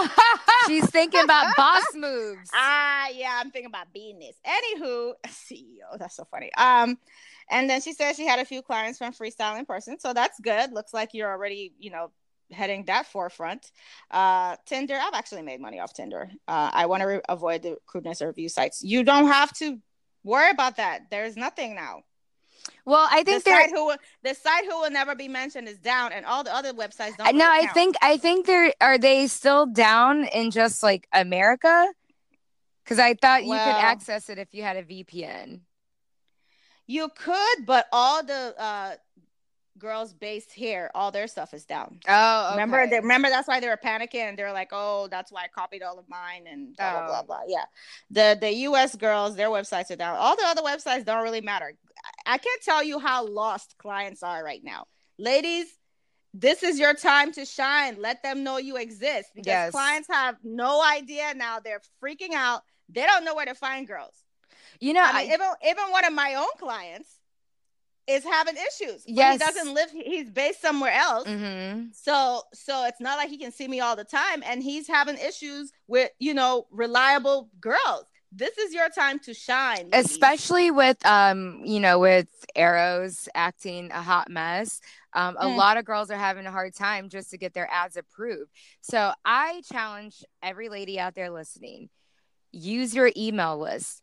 know. She's thinking about boss moves. Ah, yeah, I'm thinking about business. Anywho, CEO. That's so funny. Um, and then she says she had a few clients from freestyle in person, so that's good. Looks like you're already, you know, heading that forefront. Uh, Tinder. I've actually made money off Tinder. Uh, I want to re- avoid the crudeness of review sites. You don't have to worry about that. There's nothing now. Well, I think the site who the site who will never be mentioned is down, and all the other websites don't. No, really I think I think they're are they still down in just like America? Because I thought well, you could access it if you had a VPN. You could, but all the uh, girls based here, all their stuff is down. Oh, okay. remember? They, remember that's why they were panicking. They're like, "Oh, that's why I copied all of mine," and blah, oh. blah blah blah. Yeah, the the U.S. girls, their websites are down. All the other websites don't really matter. I can't tell you how lost clients are right now, ladies. This is your time to shine. Let them know you exist because yes. clients have no idea now. They're freaking out. They don't know where to find girls. You know, I mean, I, even even one of my own clients is having issues. Yes, he doesn't live. He's based somewhere else. Mm-hmm. So so it's not like he can see me all the time, and he's having issues with you know reliable girls. This is your time to shine, ladies. especially with um you know with Eros acting a hot mess. Um, a mm. lot of girls are having a hard time just to get their ads approved. So I challenge every lady out there listening: use your email list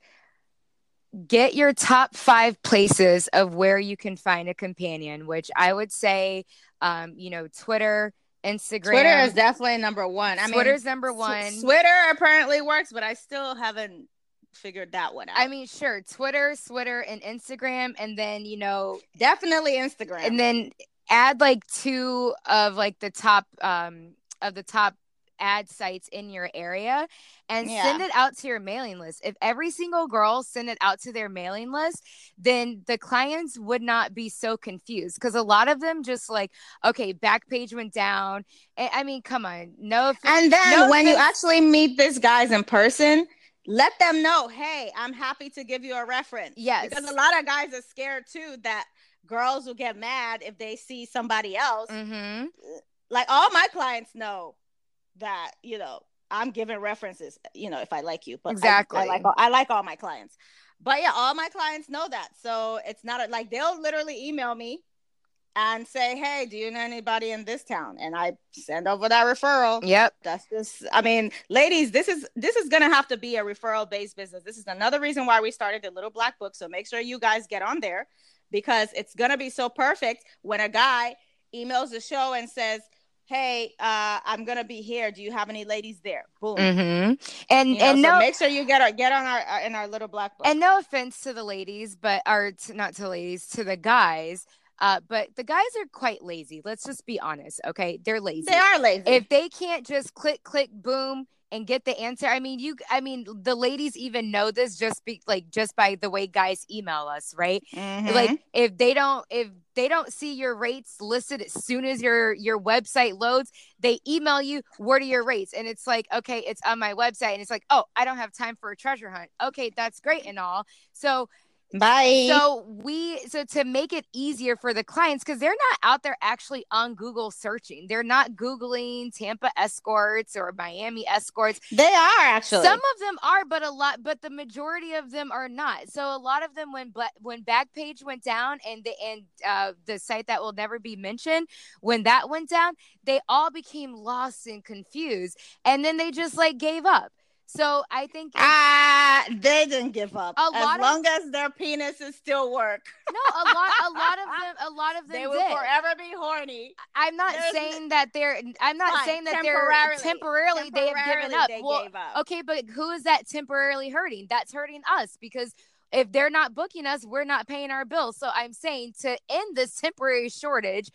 get your top five places of where you can find a companion, which I would say, um, you know, Twitter, Instagram. Twitter is definitely number one. I mean Twitter's mean, number one. Twitter apparently works, but I still haven't figured that one out. I mean, sure, Twitter, Twitter, and Instagram, and then you know, definitely Instagram, and then add like two of like the top um of the top ad sites in your area and Yeah. send it out to your mailing list. If every single girl send it out to their mailing list, then the clients would not be so confused because a lot of them just like, okay, Backpage went down. I mean, come on, no. And then No when you actually meet these guys in person, let them know, hey, I'm happy to give you a reference. Yes. Because a lot of guys are scared too that girls will get mad if they see somebody else. hmm Like all my clients know that, you know, I'm giving references, you know, if I like you. But I- Exactly. I, like all, I like all my clients. But yeah, all my clients know that. So it's not a, like they'll literally email me and say, "Hey, do you know anybody in this town?" And I send over that referral Yep. that's just i mean ladies this is this is gonna have to be a referral based business this is another reason why we started the little black book so make sure you guys get on there because it's gonna be so perfect when a guy emails the show and says hey uh i'm gonna be here do you have any ladies there boom mm-hmm. And You know, and so no, make sure you get our get on our uh, in our little black book and no offense to the ladies, but or to, not to ladies, to the guys. Uh, but the guys are quite lazy. Let's just be honest, okay? They're lazy. they are lazy if they can't just click click boom and get the answer. I mean you i mean the ladies even know this just be like just by the way guys email us right? Mhm. like if they don't if they don't see your rates listed as soon as your your website loads they email you what are your rates? And it's like okay it's on my website. And it's like oh i don't have time for a treasure hunt. Okay that's great and all. So bye so we so to make it easier for the clients because they're not out there actually on Google searching. They're not googling Tampa escorts or Miami escorts. they are actually Some of them are, but a lot, but the majority of them are not. So a lot of them, when when Backpage went down and the and uh, the site that will never be mentioned, when that went down, they all became lost and confused, and then they just like gave up. So I think Ah, they didn't give up. A as lot of- long as their penises still work, no, a lot, a lot of them, a lot of them they will did. forever be horny. I'm not There's- saying that they're. I'm not Fine, saying that they're temporarily. temporarily, they have given up. well, up. okay, but who is that temporarily hurting? That's hurting us because if they're not booking us, we're not paying our bills. So I'm saying to end this temporary shortage,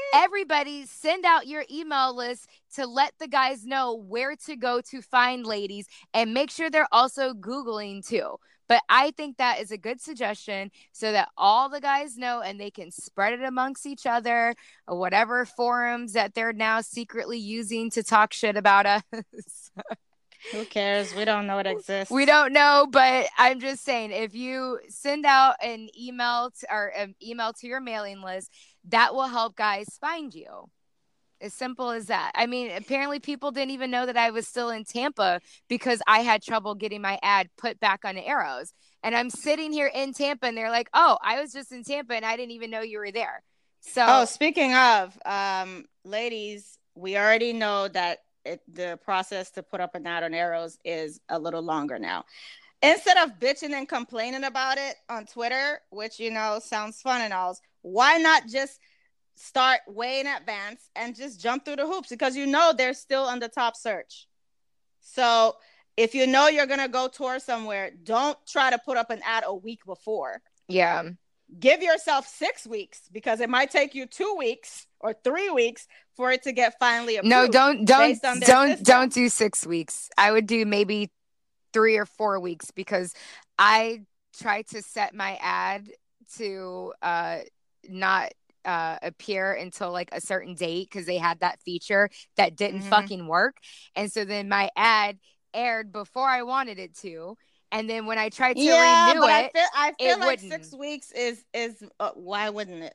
everybody send out your email list to let the guys know where to go to find ladies and make sure they're also Googling too. But I think that is a good suggestion so that all the guys know and they can spread it amongst each other or whatever forums that they're now secretly using to talk shit about us. Who cares? We don't know it exists. We don't know, but I'm just saying if you send out an email to, or an email to your mailing list, that will help guys find you. As simple as that. I mean, apparently people didn't even know that I was still in Tampa because I had trouble getting my ad put back on Eros. And I'm sitting here in Tampa and they're like, "Oh, I was just in Tampa and I didn't even know you were there." So Oh, speaking of, um, ladies, we already know that it, the process to put up an ad on Eros is a little longer now. Instead of bitching and complaining about it on Twitter, which you know sounds fun and all, why not just start way in advance and just jump through the hoops because you know they're still on the top search. So if you know you're gonna go tour somewhere, don't try to put up an ad a week before yeah. give yourself six weeks because it might take you two weeks or three weeks for it to get finally approved. No, don't don't based on their don't system. don't do 6 weeks. I would do maybe 3 or 4 weeks because I try to set my ad to uh not uh appear until like a certain date because they had that feature that didn't Mhm. fucking work. And so then my ad aired before I wanted it to. And then when I tried to yeah, renew but it, I feel I feel like wouldn't. six weeks is is uh, why wouldn't it?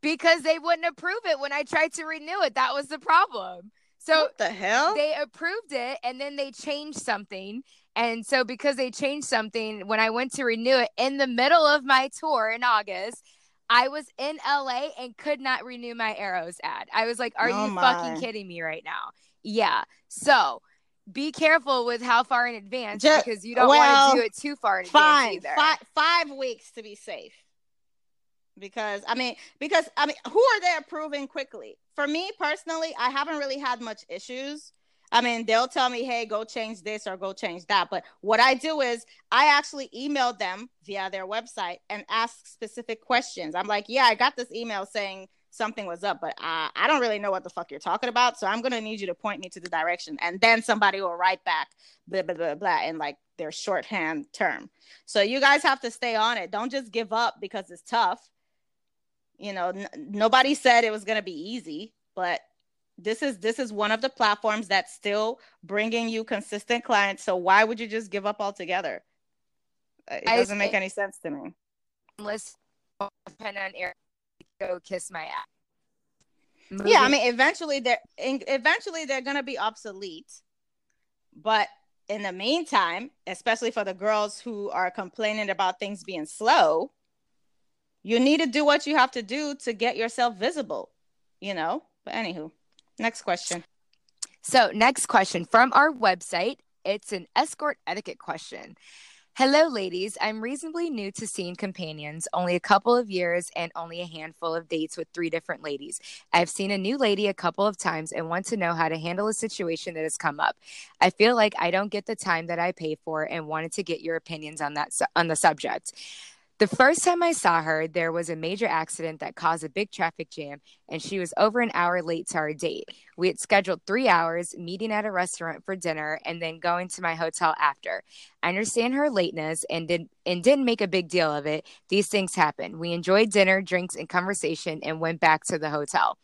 because they wouldn't approve it when I tried to renew it. That was the problem. So what the hell? they approved it and then they changed something. And so because they changed something, when I went to renew it in the middle of my tour in August, I was in LA and could not renew my Eros ad. I was like, are Oh you my. fucking kidding me right now? Yeah. So be careful with how far in advance Ju- because you don't well, want to do it too far in advance Fine, either. five five weeks to be safe. Because I mean, because I mean, who are they approving quickly? For me personally, I haven't really had much issues. I mean, they'll tell me, "Hey, go change this or go change that." But what I do is I actually email them via their website and ask specific questions. I'm like, "Yeah, I got this email saying something was up, but I, I don't really know what the fuck you're talking about. So I'm gonna need you to point me to the direction, and then somebody will write back blah blah blah blah in like their shorthand term. So you guys have to stay on it. Don't just give up because it's tough. You know, n- nobody said it was gonna be easy, but this is this is one of the platforms that's still bringing you consistent clients. So why would you just give up altogether? It doesn't make any sense to me. Let's depend on air go kiss my ass. Moving. Yeah, I mean, eventually they're eventually they're gonna be obsolete, but in the meantime, especially for the girls who are complaining about things being slow, you need to do what you have to do to get yourself visible. You know. But anywho, next question. So, next question from our website. It's an escort etiquette question. Hello, ladies. I'm reasonably new to seeing companions, only a couple of years and only a handful of dates with three different ladies. I've seen a new lady a couple of times and want to know how to handle a situation that has come up. I feel like I don't get the time that I pay for and wanted to get your opinions on that on the subject. The first time I saw her, there was a major accident that caused a big traffic jam, and she was over an hour late to our date. We had scheduled three hours, meeting at a restaurant for dinner, and then going to my hotel after. I understand her lateness and did and didn't make a big deal of it. These things happen. We enjoyed dinner, drinks, and conversation, and went back to the hotel.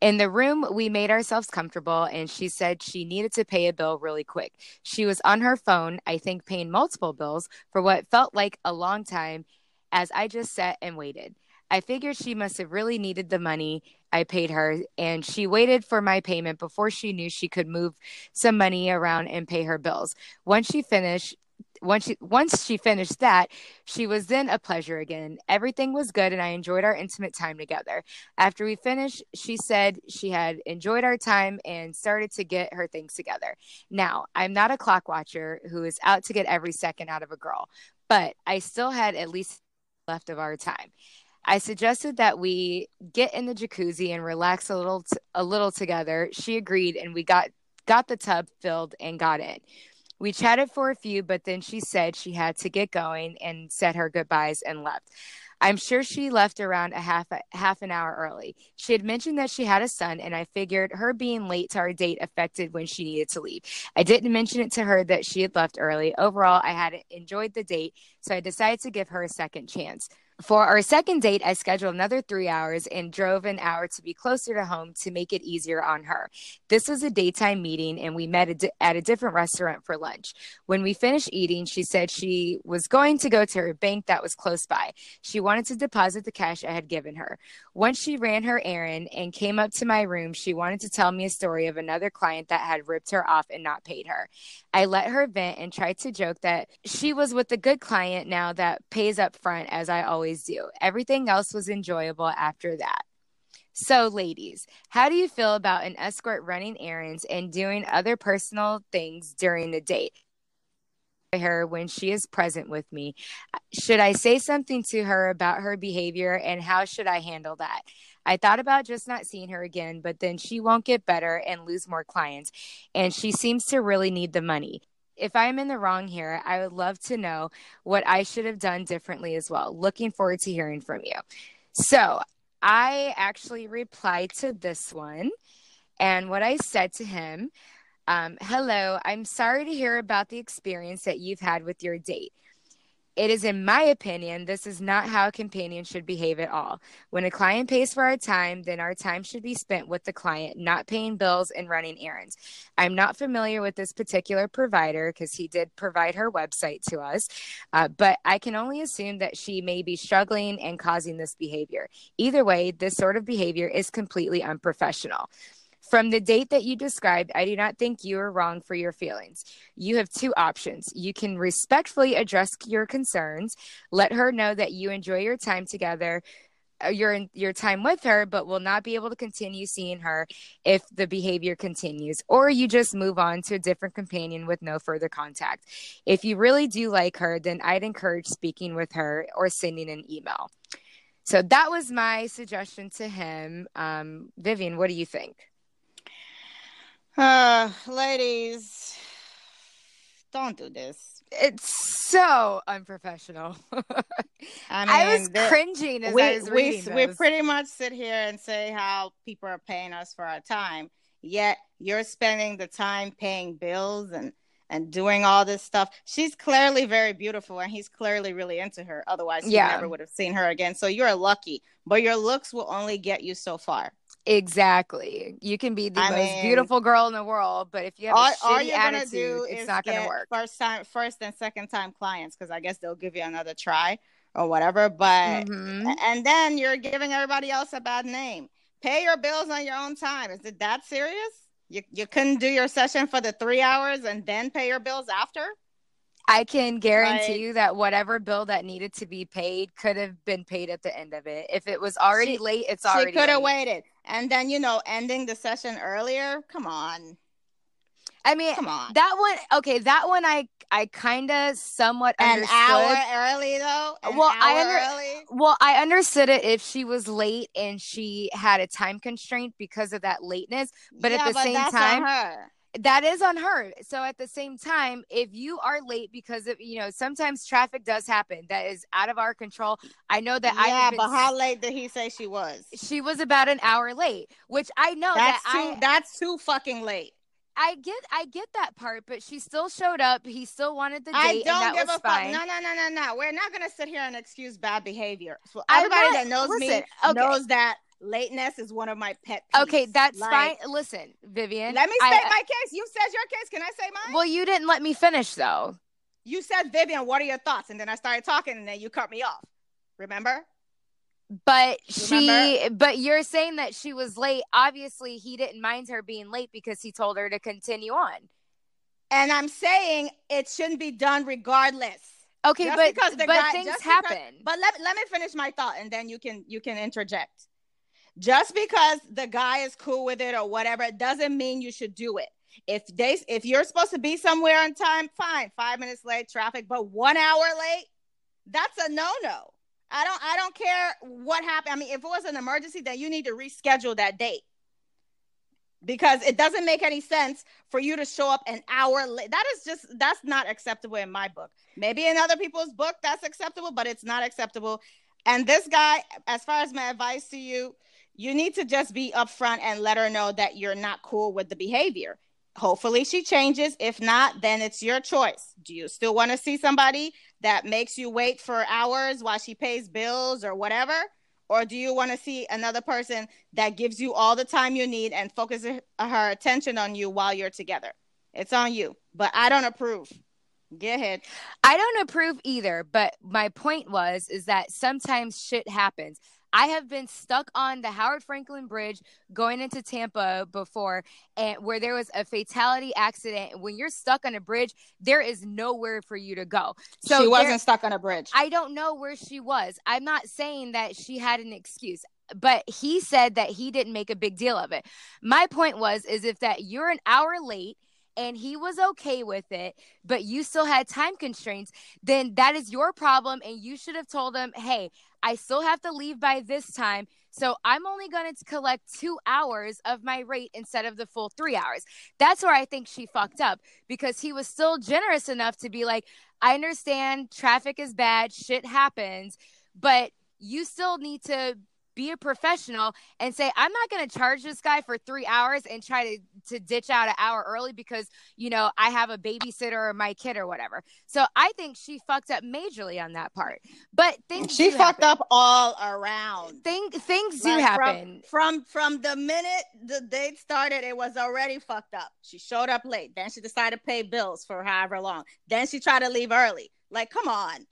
In the room, we made ourselves comfortable, and she said she needed to pay a bill really quick. She was on her phone, I think, paying multiple bills for what felt like a long time as I just sat and waited. I figured she must have really needed the money I paid her, and she waited for my payment before she knew she could move some money around and pay her bills. Once she finished, once she once she finished that, she was then a pleasure again. Everything was good and I enjoyed our intimate time together. After we finished, she said she had enjoyed our time and started to get her things together. Now, I'm not a clock watcher who is out to get every second out of a girl, but I still had at least left of our time. I suggested that we get in the jacuzzi and relax a little t- a little together. She agreed and we got got the tub filled and got in. We chatted for a few, but then she said she had to get going and said her goodbyes and left. I'm sure she left around a half half an hour early. She had mentioned that she had a son, and I figured her being late to our date affected when she needed to leave. I didn't mention it to her that she had left early. Overall, I had enjoyed the date, so I decided to give her a second chance. For our second date, I scheduled another three hours and drove an hour to be closer to home to make it easier on her. This was a daytime meeting, and we met at a different restaurant for lunch. When we finished eating, she said she was going to go to her bank that was close by. She wanted to deposit the cash I had given her. Once she ran her errand and came up to my room, she wanted to tell me a story of another client that had ripped her off and not paid her. I let her vent and tried to joke that she was with a good client now that pays up front, as I always always do. Everything else was enjoyable after that. So, ladies, how do you feel about an escort running errands and doing other personal things during the date? Her when she is present with me. Should I say something to her about her behavior and how should I handle that? I thought about just not seeing her again, but then she won't get better and lose more clients. And she seems to really need the money if I'm in the wrong here, I would love to know what I should have done differently as well. Looking forward to hearing from you. So I actually replied to this one. And what I said to him, um, hello, I'm sorry to hear about the experience that you've had with your date. It is, in my opinion, this is not how a companion should behave at all. When a client pays for our time, then our time should be spent with the client, not paying bills and running errands. I'm not familiar with this particular provider because he did provide her website to us, uh, but I can only assume that she may be struggling and causing this behavior. Either way, this sort of behavior is completely unprofessional. From the date that you described, I do not think you are wrong for your feelings. You have two options. You can respectfully address your concerns, let her know that you enjoy your time together, uh, your your time with her but will not be able to continue seeing her if the behavior continues or you just move on to a different companion with no further contact if you really do like her then i'd encourage speaking with her or sending an email so that was my suggestion to him um, vivian what do you think uh, ladies, don't do this. It's so unprofessional. I, mean, I was the- cringing as we, I was we, reading we those. pretty much sit here and say how people are paying us for our time, yet you're spending the time paying bills and and doing all this stuff. She's clearly very beautiful, and he's clearly really into her. Otherwise, he Yeah. never would have seen her again. So you're lucky, but your looks will only get you so far. Exactly. You can be the I most mean- beautiful girl in the world, but if you have all, a all you're gonna attitude, do it's is not going to work. First time, first and second time clients, because I guess they'll give you another try or whatever. But Mhm. and then you're giving everybody else a bad name. Pay your bills on your own time. Is it that serious? You you couldn't do your session for the three hours and then pay your bills after? I can guarantee Like- you that whatever bill that needed to be paid could have been paid at the end of it. If it was already She- late, it's already. She could have waited. And then you know, ending the session earlier. Come on, I mean, come on. that one okay, that one I I kind of somewhat An understood. hour early though. An Well, I under- early. Well, I understood it if she was late and she had a time constraint because of that lateness, but at Yeah, the same that's on time. That is on her. So at the same time, if you are late because of you know sometimes traffic does happen that is out of our control. I know that I yeah, been, but how late did he say she was? she was about an hour late, which I know That's that too. I that's too fucking late. I get I get that part, but she still showed up. He still wanted the date, I don't give a fuck. fine. No, no, no, no, no. We're not gonna sit here and excuse bad behavior. So everybody not- that knows listen, me okay. knows that lateness is one of my pet peeves. Okay, that's Like, fine. Listen, Vivian. Let me I- state uh, my case. You said your case. Can I say mine? Well, you didn't let me finish though. you said Vivian. What are your thoughts? And then I started talking, and then you cut me off. Remember? But she, but you're saying that she was late. Obviously, he didn't mind her being late because he told her to continue on. And I'm saying it shouldn't be done regardless. Okay, Just but because the but guy- things just because- happen. But let, let me finish my thought and then you can you can interject. Just because the guy is cool with it or whatever doesn't mean you should do it. If they if you're supposed to be somewhere on time, fine, five minutes late, traffic, but one hour late, that's a no-no. I don't I don't care what happened. I mean, if it was an emergency, then you need to reschedule that date. Because it doesn't make any sense for you to show up an hour late. That is just that's not acceptable in my book. Maybe in other people's book that's acceptable, but it's not acceptable. And this guy, as far as my advice to you, you need to just be upfront and let her know that you're not cool with the behavior. Hopefully she changes. If not, then it's your choice. Do you still want to see somebody that makes you wait for hours while she pays bills or whatever? Or do you want to see another person that gives you all the time you need and focuses her attention on you while you're together? It's on you. But I don't approve. Get ahead. I don't approve either, but my point was is that sometimes shit happens. I have been stuck on the Howard Frankland Bridge going into Tampa before and where there was a fatality accident. When you're stuck on a bridge, there is nowhere for you to go. So she wasn't stuck on a bridge. I don't know where she was. I'm not saying that she had an excuse, but he said that he didn't make a big deal of it. My point was is if that you're an hour late and he was okay with it, but you still had time constraints, then that is your problem and you should have told him, "Hey, I still have to leave by this time." So I'm only going to collect two hours of my rate instead of the full three hours. That's where I think she fucked up because he was still generous enough to be like, I understand traffic is bad, shit happens, but you still need to be a professional and say, I'm not going to charge this guy for three hours and try to, to ditch out an hour early because, you know, I have a babysitter or my kid or whatever. So I think she fucked up majorly on that part. But things she fucked happen. up all around. Thing, things do happen. From, from from the minute the date started, it was already fucked up. She showed up late. Then she decided to pay bills for however long. Then she tried to leave early. Like, come on.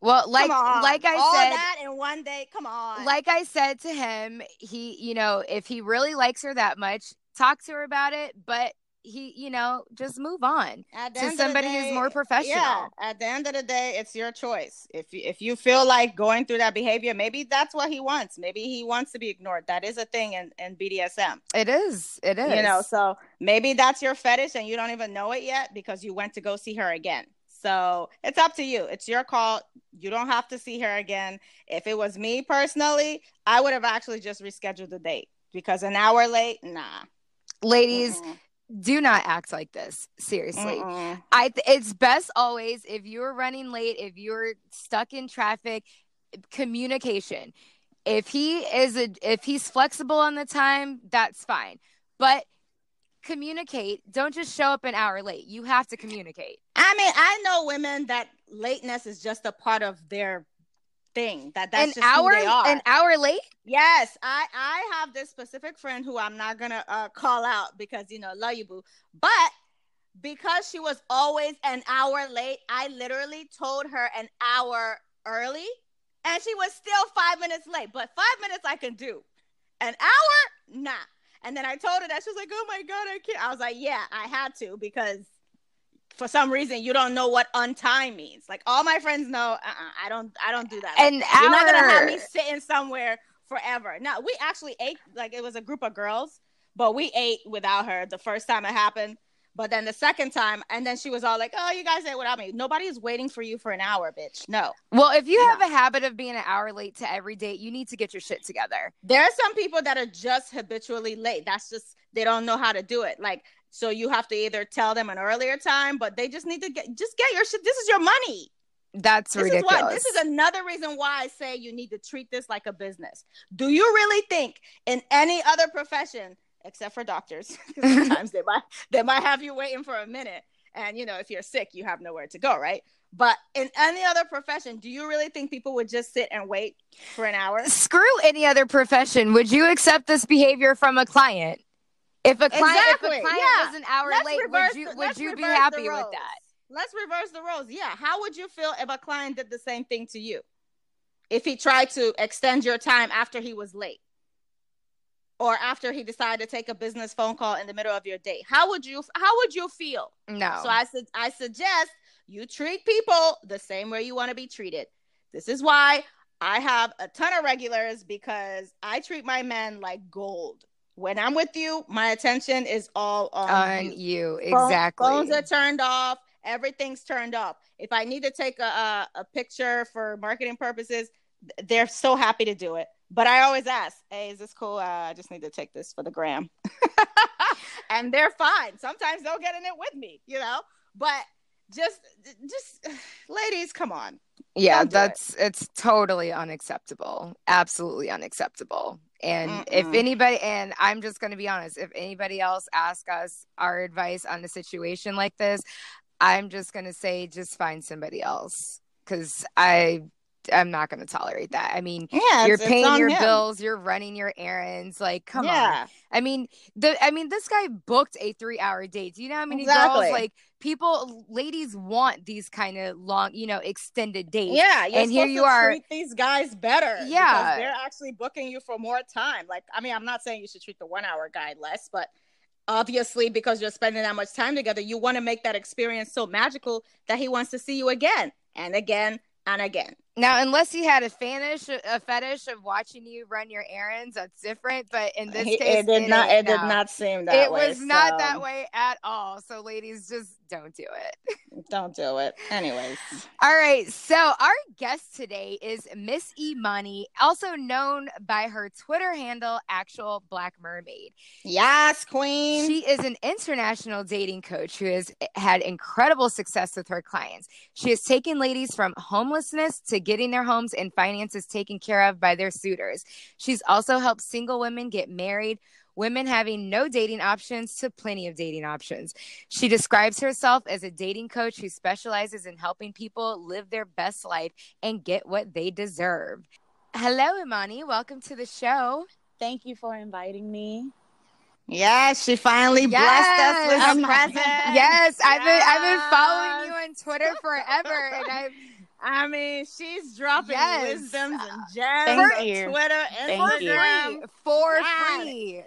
Well, like like I all said, that in one day. Come on. like I said to him, he, you know, if he really likes her that much, talk to her about it, but he, you know, just move on to end of the somebody who's more professional. Yeah, at the end of the day, it's your choice. If you, if you feel like going through that behavior, maybe that's what he wants. Maybe he wants to be ignored. That is a thing in, in BDSM. It is. It is. You know, so maybe that's your fetish and you don't even know it yet because you went to go see her again. So it's up to you. It's your call. You don't have to see her again. If it was me personally, I would have actually just rescheduled the date because an hour late, nah. ladies, Mm-mm. do not act like this. Seriously. Mm-mm. I th- it's best always if you're running late, if you're stuck in traffic, communication. If he is a if he's flexible on the time, that's fine. But communicate. Don't just show up an hour late. You have to communicate. I mean, I know women that lateness is just a part of their thing. That that's an just hour who they are. an hour late? Yes, I I have this specific friend who I'm not gonna uh, call out because you know love you boo, but because she was always an hour late, I literally told her an hour early, and she was still five minutes late. But five minutes I can do, an hour nah. And then I told her that she was like, "Oh my god, I can't." I was like, "Yeah, I had to because." For some reason, you don't know what untime means. Like all my friends know, uh-uh, I don't. I don't do that. An You're not gonna have me sitting somewhere forever. Now we actually ate like it was a group of girls, but we ate without her the first time it happened. But then the second time, and then she was all like, "Oh, you guys ate without me. Nobody's waiting for you for an hour, bitch. No." Well, if you No. have a habit of being an hour late to every date, you need to get your shit together. There are some people that are just habitually late. That's just they don't know how to do it. Like so, you have to either tell them an earlier time, but they just need to get just get your shit. This is your money. That's This ridiculous. is why. This is another reason why I say you need to treat this like a business. Do you really think in any other profession, except for doctors. sometimes they might they might have you waiting for a minute, and you know if you're sick, you have nowhere to go, right? But in any other profession, do you really think people would just sit and wait for an hour? Screw any other profession. Would you accept this behavior from a client? If a client, Exactly, if a client yeah. was an hour Let's late, would you would you be happy with that? Let's reverse the roles. Yeah. How would you feel if a client did the same thing to you? If he tried to extend your time after he was late? Or after he decided to take a business phone call in the middle of your date? How would you how would you feel? No. So I said I suggest you treat people the same way you want to be treated. This is why I have a ton of regulars because I treat my men like gold. When I'm with you, my attention is all on, on you. you Phone- exactly. Phones are turned off. Everything's turned off. If I need to take a, a, a picture for marketing purposes, they're so happy to do it. But I always ask, "Hey, is this cool? Uh, I just need to take this for the gram," and they're fine. Sometimes they'll get in it with me, you know. But just, just, ladies, come on. yeah, Don't it. that's it's totally unacceptable. Absolutely unacceptable. And if Mm-mm. anybody, and I'm just going to be honest, if anybody else asks us our advice on a situation like this, I'm just going to say just find somebody else because I I'm not going to tolerate that. I mean, Yeah, you're paying your him. bills, you're running your errands. Like, come on. I mean, the I mean, this guy booked a three hour date. Do you know how many Exactly. girls like people, ladies want these kind of long, you know, extended dates? Yeah, And here you are- Treat these guys better. Yeah. they're actually booking you for more time. Like, I mean, I'm not saying you should treat the one hour guy less, but obviously, because you're spending that much time together, you want to make that experience so magical that he wants to see you again and again and again. Now, unless he had a fetish, a fetish of watching you run your errands, that's different. But in this He- case, it did not. ain't It did not seem that way. It way. was not that way at all. So, ladies, just don't do it. Don't do it. Anyways, All right. So our guest today is Miss Imani, also known by her Twitter handle, Actual Black Mermaid. yes, queen. She is an international dating coach who has had incredible success with her clients. She has taken ladies from homelessness to getting their homes and finances taken care of by their suitors. She's also helped single women get married, women having no dating options to plenty of dating options. She describes herself as a dating coach who specializes in helping people live their best life and get what they deserve. Hello, Imani. Welcome to the show. Thank you for inviting me. yes, she finally blessed us with Yes. a present. Yes, I've been I've been following you on Twitter forever, and I I mean, she's dropping Yes. wisdoms and ah, gems Thank on you. Twitter, Thank for. Instagram. free, for free.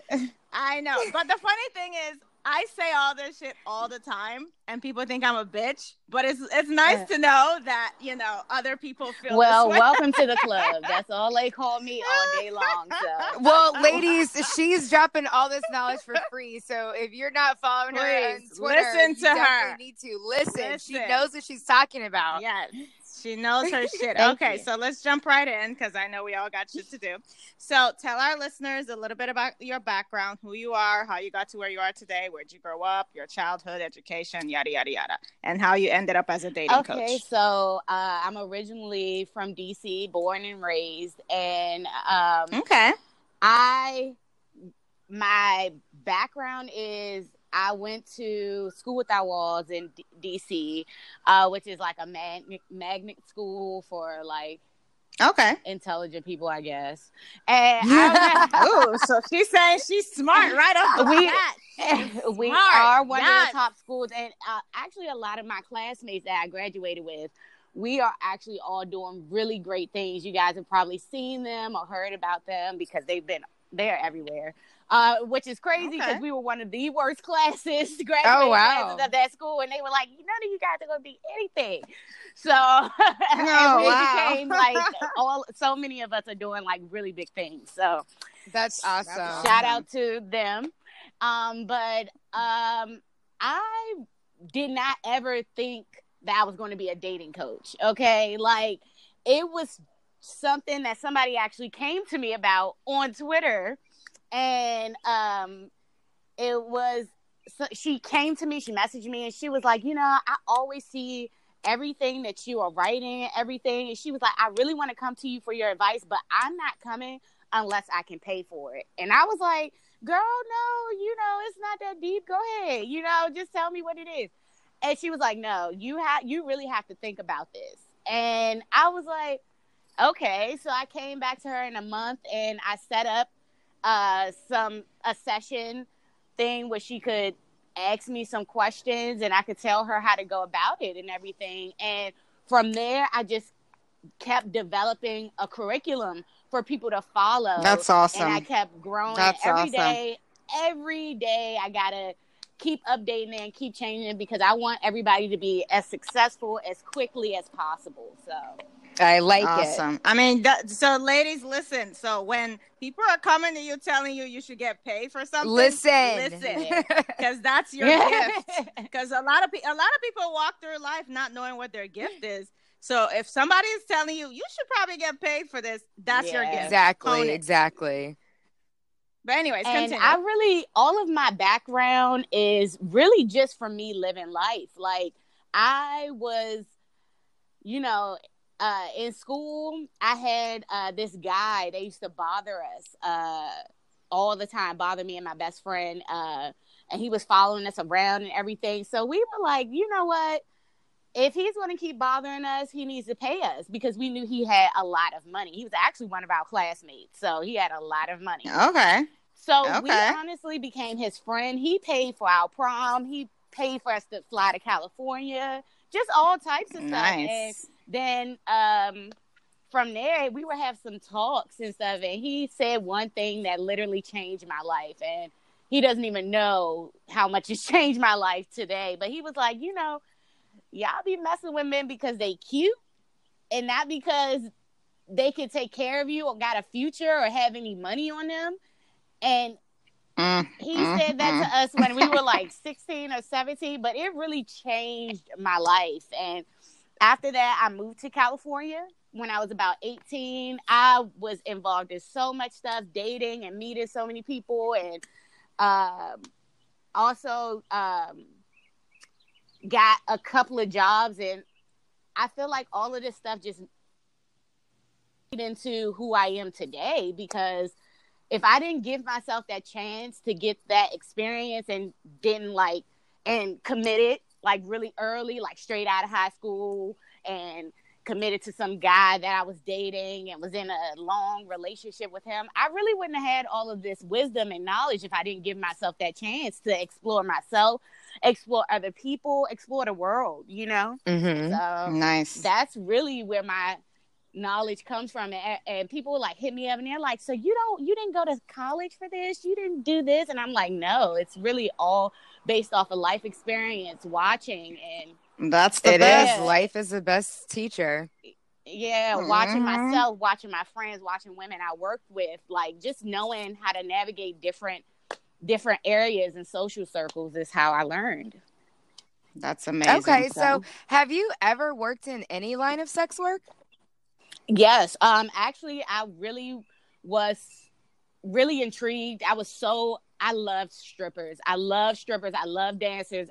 I know. But the funny thing is, I say all this shit all the time, and people think I'm a bitch. But it's it's nice uh. to know that you know other people feel. well, this way. welcome to the club. That's all they call me all day long. So Well, ladies, she's dropping all this knowledge for free. So if you're not following her on Twitter, listen you to her. definitely need to listen. She knows what she's talking about. yes. She knows her shit. Okay, you. so let's jump right in because I know we all got shit to do. So tell our listeners a little bit about your background, who you are, how you got to where you are today, where'd you grow up, your childhood, education, yada yada yada, and how you ended up as a dating Okay, coach. Okay, so uh, I'm originally from DC, born and raised, and um, Okay. I my background is I went to School Without Walls in D- DC, uh, which is like a magnet magnet school for like Okay. intelligent people, I guess. And I, Ooh, so she's saying she's smart right off the We- bat. we are one Yes. of the top schools, and uh, actually, a lot of my classmates that I graduated with, we are actually all doing really great things. You guys have probably seen them or heard about them because they've been they're everywhere. Uh, which is crazy because Okay. we were one of the worst classes, graduating Oh, wow. classes of that school, and they were like, "None of you guys are going to be anything." So, and Oh, we wow. became like all. So many of us are doing like really big things. So, That's awesome. awesome. shout out to them um but um i did not ever think that i was going to be a dating coach okay like it was something that somebody actually came to me about on twitter and um it was so she came to me she messaged me and she was like you know i always see everything that you are writing everything and she was like i really want to come to you for your advice but i'm not coming unless I can pay for it. And I was like, girl, no, you know, it's not that deep. Go ahead. You know, just tell me what it is. And she was like, no, you have you really have to think about this. And I was like, okay. So I came back to her in a month and I set up uh some a session thing where she could ask me some questions and I could tell her how to go about it and everything. And from there I just kept developing a curriculum for people to follow. That's And I kept growing That's every awesome. day. Every day I gotta keep updating and keep changing because I want everybody to be as successful as quickly as possible. So I like it. Awesome. I mean, that, so ladies, listen. So when people are coming to you telling you you should get paid for something, Listen. listen, because that's your gift. Because a lot of pe- a lot of people walk through life not knowing what their gift is. So if somebody is telling you you should probably get paid for this, that's your gift. Exactly. Exactly. But anyways, and continue. I really all of my background is really just for me living life. Like I was, you know, uh, in school, I had uh, this guy. They used to bother us uh, all the time, bother me and my best friend. Uh, and he was following us around and everything. So we were like, you know what? If he's going to keep bothering us, he needs to pay us because we knew he had a lot of money. He was actually one of our classmates, so he had a lot of money. okay. So we honestly became his friend. He paid for our prom. He paid for us to fly to California. Just all types of stuff. And Nice. Then um, from there, we would have some talks and stuff. And he said one thing that literally changed my life. And he doesn't even know how much it's changed my life today. But he was like, you know, y'all be messing with men because they cute and not because they can take care of you or got a future or have any money on them. And Mm, he mm, said that mm. to us when we were like 16 or 17, but it really changed my life. And after that, I moved to California. When I was about 18, I was involved in so much stuff, dating and meeting so many people, and um, also um, got a couple of jobs. And I feel like all of this stuff just into who I am today because if I didn't give myself that chance to get that experience and didn't like and committed like really early, like straight out of high school and committed to some guy that I was dating and was in a long relationship with him, I really wouldn't have had all of this wisdom and knowledge if I didn't give myself that chance to explore myself, explore other people, explore the world, you know? Mm-hmm. So Nice. that's really where my knowledge comes from and, and people like hit me up and they're like so you don't you didn't go to college for this you didn't do this and i'm like no it's really all based off of life experience watching and That's the It best. is. Life is the best teacher. yeah watching Mhm. myself watching my friends watching women i worked with like just knowing how to navigate different different areas and social circles is how i learned That's amazing. Okay, so have you ever worked in any line of sex work? Yes. Um actually I really was really intrigued. I was so I love strippers. I love strippers. I love dancers.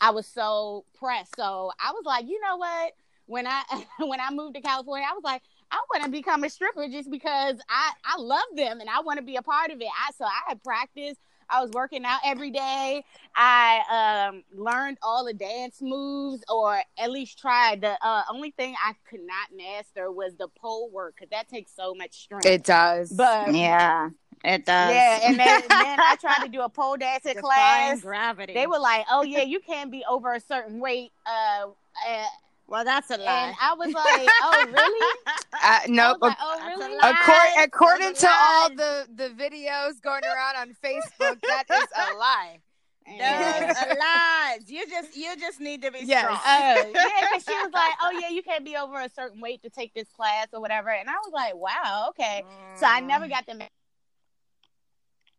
I was so pressed. So I was like, you know what? When I when I moved to California, I was like, I want to become a stripper just because I I love them and I want to be a part of it. I so I had practiced. I was working out every day. I um, learned all the dance moves, or at least tried. The uh, only thing I could not master was the pole work because that takes so much strength. It does, but yeah, it does. Yeah, and then, then I tried to do a pole dancing Defying class. gravity. They were like, "Oh yeah, you can't be over a certain weight." Uh, uh, well, that's a lie. and I was like, "Oh really?" uh, nope. I was like, "Oh really?" According, according to are all the the videos going around on Facebook, that is a lie. Those Yeah. are lies. You just you just need to be Yes. strong. Uh, yeah, because she was like, "Oh yeah, you can't be over a certain weight to take this class or whatever," and I was like, "Wow, okay." So I Mm. never got the ma-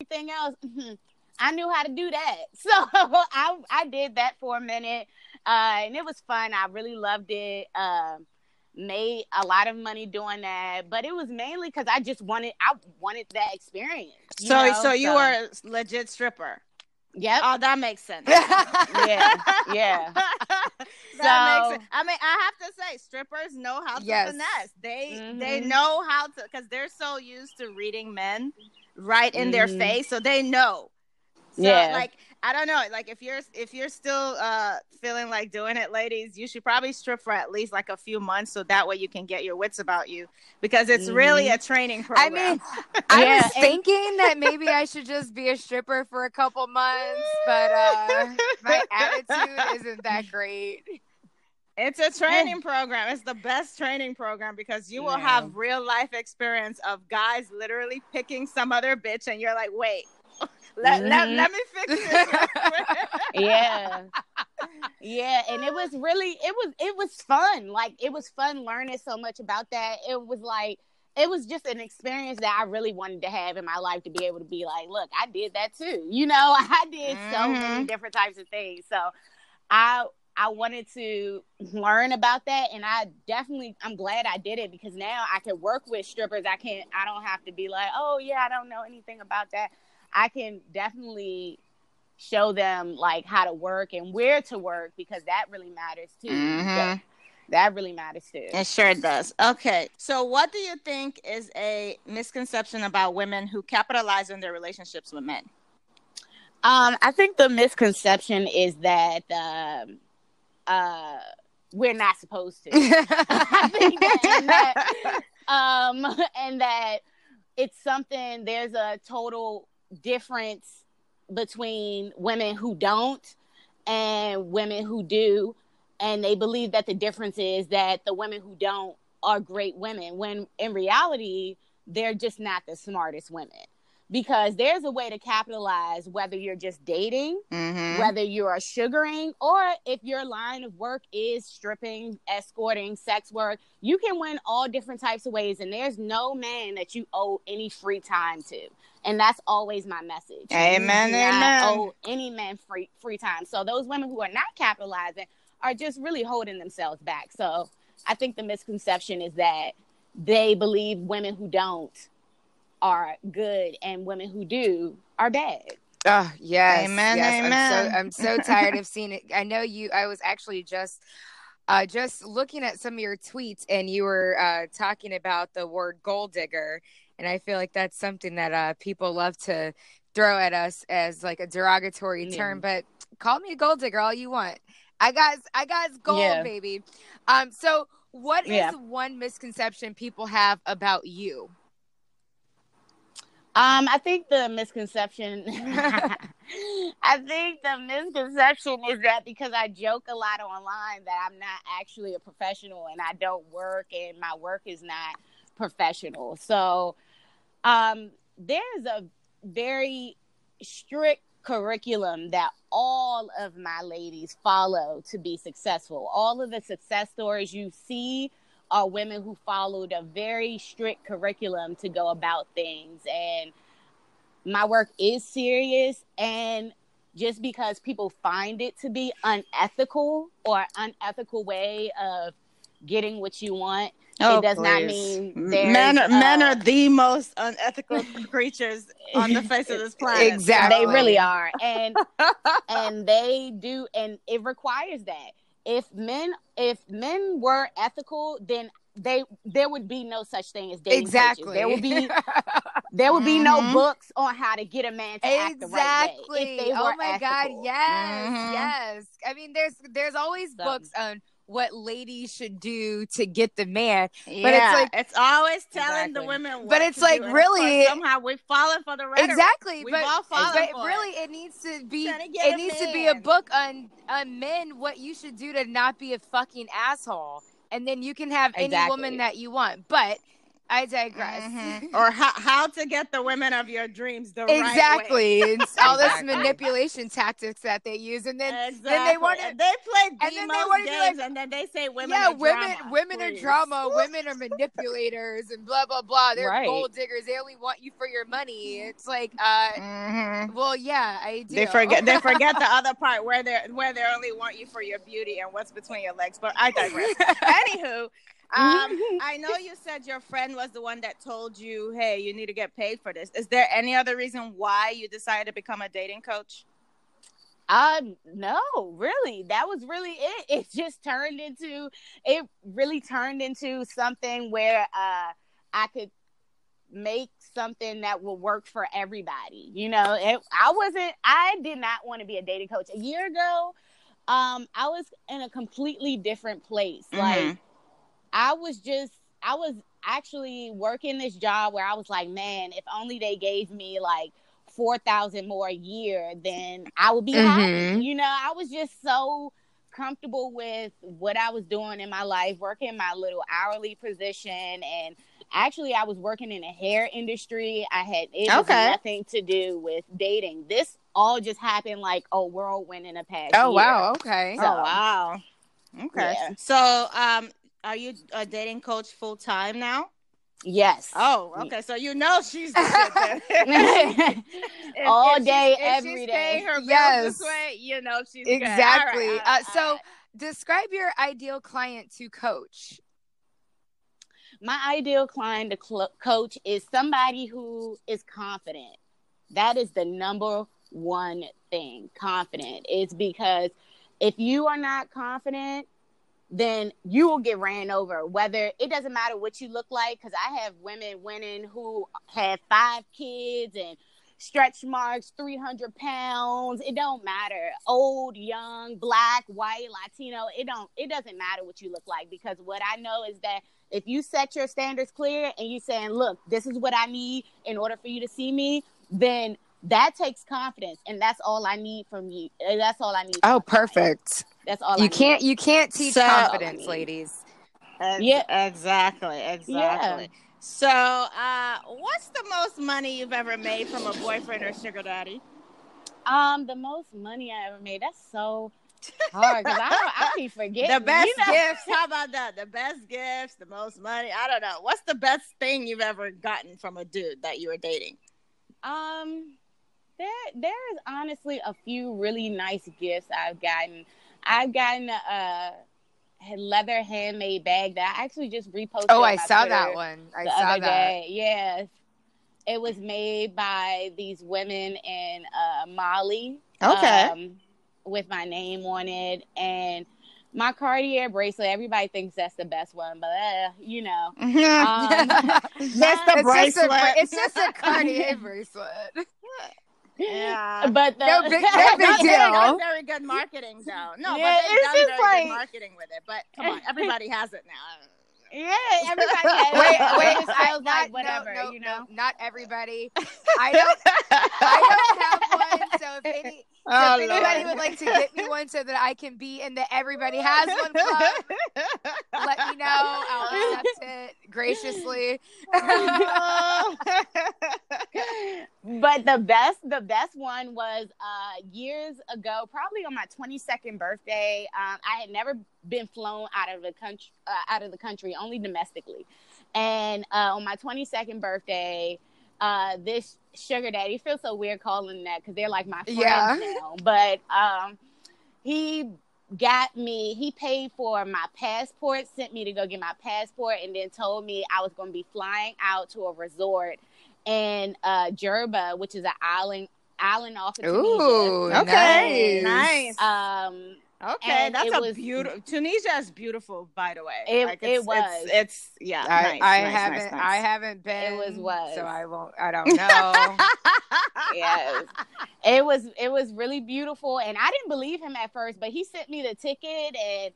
everything else. mhm, I knew how to do that, so I I did that for a minute, uh, and it was fun. I really loved it. Um, made a lot of money doing that, but it was mainly because I just wanted I wanted that experience. So know? so you were a legit stripper. yep, Oh, that makes sense. yeah, yeah. that So- makes sense. I mean, I have to say, strippers know how to Yes. finesse. They they Mhm. know how to because they're so used to reading men right in their Mhm. face, so they know. So, Yeah. like I don't know, like if you're if you're still uh feeling like doing it, ladies, you should probably strip for at least like a few months, so that way you can get your wits about you because it's really a training program. I mean, I Yeah, was thinking that maybe I should just be a stripper for a couple months, but uh, my attitude isn't that great. It's a training program. It's the best training program because you will Yeah. have real life experience of guys literally picking some other bitch, and you're like, wait, let, let, Mhm. let me fix this. yeah yeah and it was really it was it was fun like it was fun learning so much about that it was like it was just an experience that i really wanted to have in my life to be able to be like look i did that too you know i did so many Mhm. different types of things so i i wanted to learn about that and i definitely i'm glad i did it because now i can work with strippers i can't i don't have to be like oh yeah i don't know anything about that i can definitely show them like how to work and where to work because that really matters too. Mhm. That, that really matters too. It sure does. Okay, so what do you think is a misconception about women who capitalize on their relationships with men? Um, I think the misconception is that um, uh, we're not supposed to. I think that, and that, um, and that it's something. There's a total difference between women who don't and women who do, and they believe that the difference is that the women who don't are great women. When in reality, they're just not the smartest women. Because there's a way to capitalize whether you're just dating Mm-hmm. whether you're sugaring or if your line of work is stripping, escorting, sex work, you can win all different types of ways. And there's no man that you owe any free time to. And that's always my message. You Amen, not amen. Owe any man free free time. So those women who are not capitalizing are just really holding themselves back. So I think the misconception is that they believe women who don't are good and women who do are bad. Oh yes, Amen, yes. amen. I'm so I'm so tired of seeing it. I know you. I was actually just uh, just looking at some of your tweets, and you were uh, talking about the word gold digger, and I feel like that's something that uh, people love to throw at us as like a derogatory Yeah. term. But call me a gold digger all you want. I got I got gold, Yeah. baby. Um, so what is Yeah. one misconception people have about you? Um, I think the misconception. I think the misconception is that because I joke a lot online that I'm not actually a professional and I don't work and my work is not professional. So, um, there's a very strict curriculum that all of my ladies follow to be successful. All of the success stories you see are women who followed a very strict curriculum to go about things. And my work is serious. And just because people find it to be unethical or unethical way of getting what you want Oh, it does not mean there's, men are, men uh, are the most unethical creatures on the face of this planet. Exactly. they really are. And and they do and it requires that if men if men were ethical then they there would be no such thing as dating exactly. coaches. there would be there would be no Mhm. books on how to get a man to act the right way if exactly. they oh my god, ethical. yes, Mhm. yes. I mean, there's there's always books on what ladies should do to get the man. Yeah, it's like- it's always telling the women. What But it's to like, do, really- course somehow we've fallen for the rhetoric. Exactly, We've but, all fallen but for really, it. it needs to be Trying to get it a needs to be a book on on men what you should do to not be a fucking asshole, and then you can have any woman that you want. But I digress. Mhm. or how, how to get the women of your dreams the right way. exactly, all this manipulation tactics that they use, and then Exactly. then they wanna- they play the and then they wanna be games, like, and then they say women. yeah, are women drama. women are drama, women are manipulators, and blah blah blah. They're Right. gold diggers. They only want you for your money. It's like, uh, Mhm. well, yeah, I do. They forget. They forget the other part where they are where they only want you for your beauty and what's between your legs. But I digress. Anywho, um, I know you said your friend was the one that told you, "Hey, you need to get paid for this." Is there any other reason why you decided to become a dating coach? Um, no, really. That was really it. It just turned into it really turned into something where uh I could make something that will work for everybody. You know, it, I wasn't I did not want to be a dating coach. A year ago, um I was in a completely different place. Like Mhm. I was just I was actually working this job where I was like, man, if only they gave me like four thousand more a year, then I would be happy. Mhm. You know, I was just so comfortable with what I was doing in my life, working my little hourly position and actually I was working in the hair industry. I had it Okay. nothing to do with dating. This all just happened like a whirlwind in a past. Oh year. wow, okay. So- oh wow. Okay. Yeah. So, um, are you a dating coach full time now? Yes. Oh, okay. So you know she's the. If- All if day, if every she's day. her Yes. this way, you know she's good. Exactly. All right, Uh, right, so all right. describe your ideal client to coach. my ideal client to cl- coach is somebody who is confident. That is the number one thing. Confident is because if you are not confident, then you will get ran over. Whether it doesn't matter what you look like, because I have women winning who have five kids and stretch marks, 300 pounds. It don't matter. Old, young, black, white, Latino. It don't, it doesn't matter what you look like because what I know is that if you set your standards clear and you saying, look, this is what I need in order for you to see me, then that takes confidence. And that's all I need from you. That's all I need. Oh, perfect. That's all You need. can't you can't teach So- confidence, ladies. Ex- Yeah. exactly, exactly. So, uh, what's the most money you've ever made from a boyfriend or sugar daddy? Um, the most money I ever made. That's so hard because I don't, I be forgetting. the best you know? gifts. How about that? The best gifts, the most money. I don't know. What's the best thing you've ever gotten from a dude that you were dating? Um, there there's honestly a few really nice gifts I've gotten. I've gotten a, a leather handmade bag that I actually just reposted. Oh, on I my saw Twitter that one. I saw that. day. Yes, it was made by these women in uh, Mali. Okay. um, with my name on it and my Cartier bracelet. Everybody thinks that's the best one, but uh, you know. Um, That's the It's just, a, bracelet. it's just a Cartier bracelet. yeah. but the, No big- no Not big very- deal. very good marketing though. No, Yeah, but they've done very like- good marketing with it. But come on, everybody has it now. Yeah, everybody. Wait, wait, I, feels not, like whatever, no, no, you know. no, not everybody. I don't, I don't have one. So if any, so Oh, if anybody Lord. would like to get me one, so that I can be in the everybody has one club, let me know. I'll accept it graciously. but the best the best one was uh years ago probably on my 22nd birthday um i had never been flown out of the country uh, out of the country only domestically and uh on my 22nd birthday uh, this sugar daddy. Feels so weird calling that because they're like my friends Yeah. now. But um, he got me. He paid for my passport, sent me to go get my passport, and then told me I was going to be flying out to a resort in uh, Jerba, which is an island island off of Ooh, Tunisia. Okay, nice. nice. Um, Okay, And that's a was- beautiful. Tunisia is beautiful, by the way. It- Like, it it's, was. It's, it's yeah. I, nice, I nice, haven't nice. I haven't been It was was. so I won't I don't know. yes. It was it was really beautiful and I didn't believe him at first, but he sent me the ticket and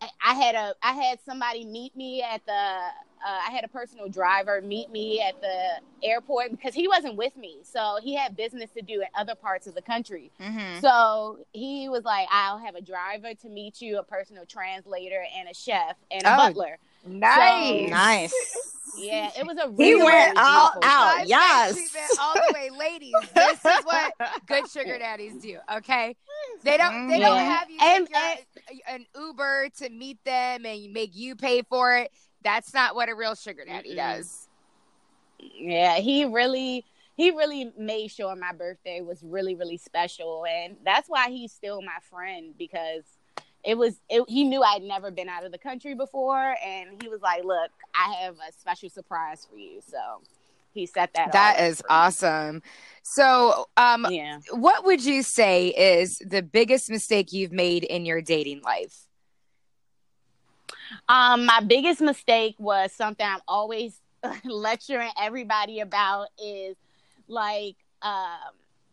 I had a I had somebody meet me at the uh, I had a personal driver meet me at the airport because he wasn't with me. So he had business to do in other parts of the country. Mhm. So he was like, I'll have a driver to meet you, a personal translator, and a chef and a Oh, butler. Nice. Nice. Yeah, it was a He went really all out. trip. Five yes. star treatment all the way, ladies. This is what good sugar daddies do. Okay, they don't they don't mm-hmm. have you And- take your, uh, an Uber to meet them and make you pay for it. That's not what a real sugar daddy Mm-mm. does. Yeah, he really he really made sure my birthday was really really special and that's why he's still my friend because it was it, he knew I'd never been out of the country before and he was like, "Look, I have a special surprise for you." So, he set that That is awesome. So, um, Yeah. what would you say is the biggest mistake you've made in your dating life? Um, my biggest mistake was something I'm always lecturing everybody about is like um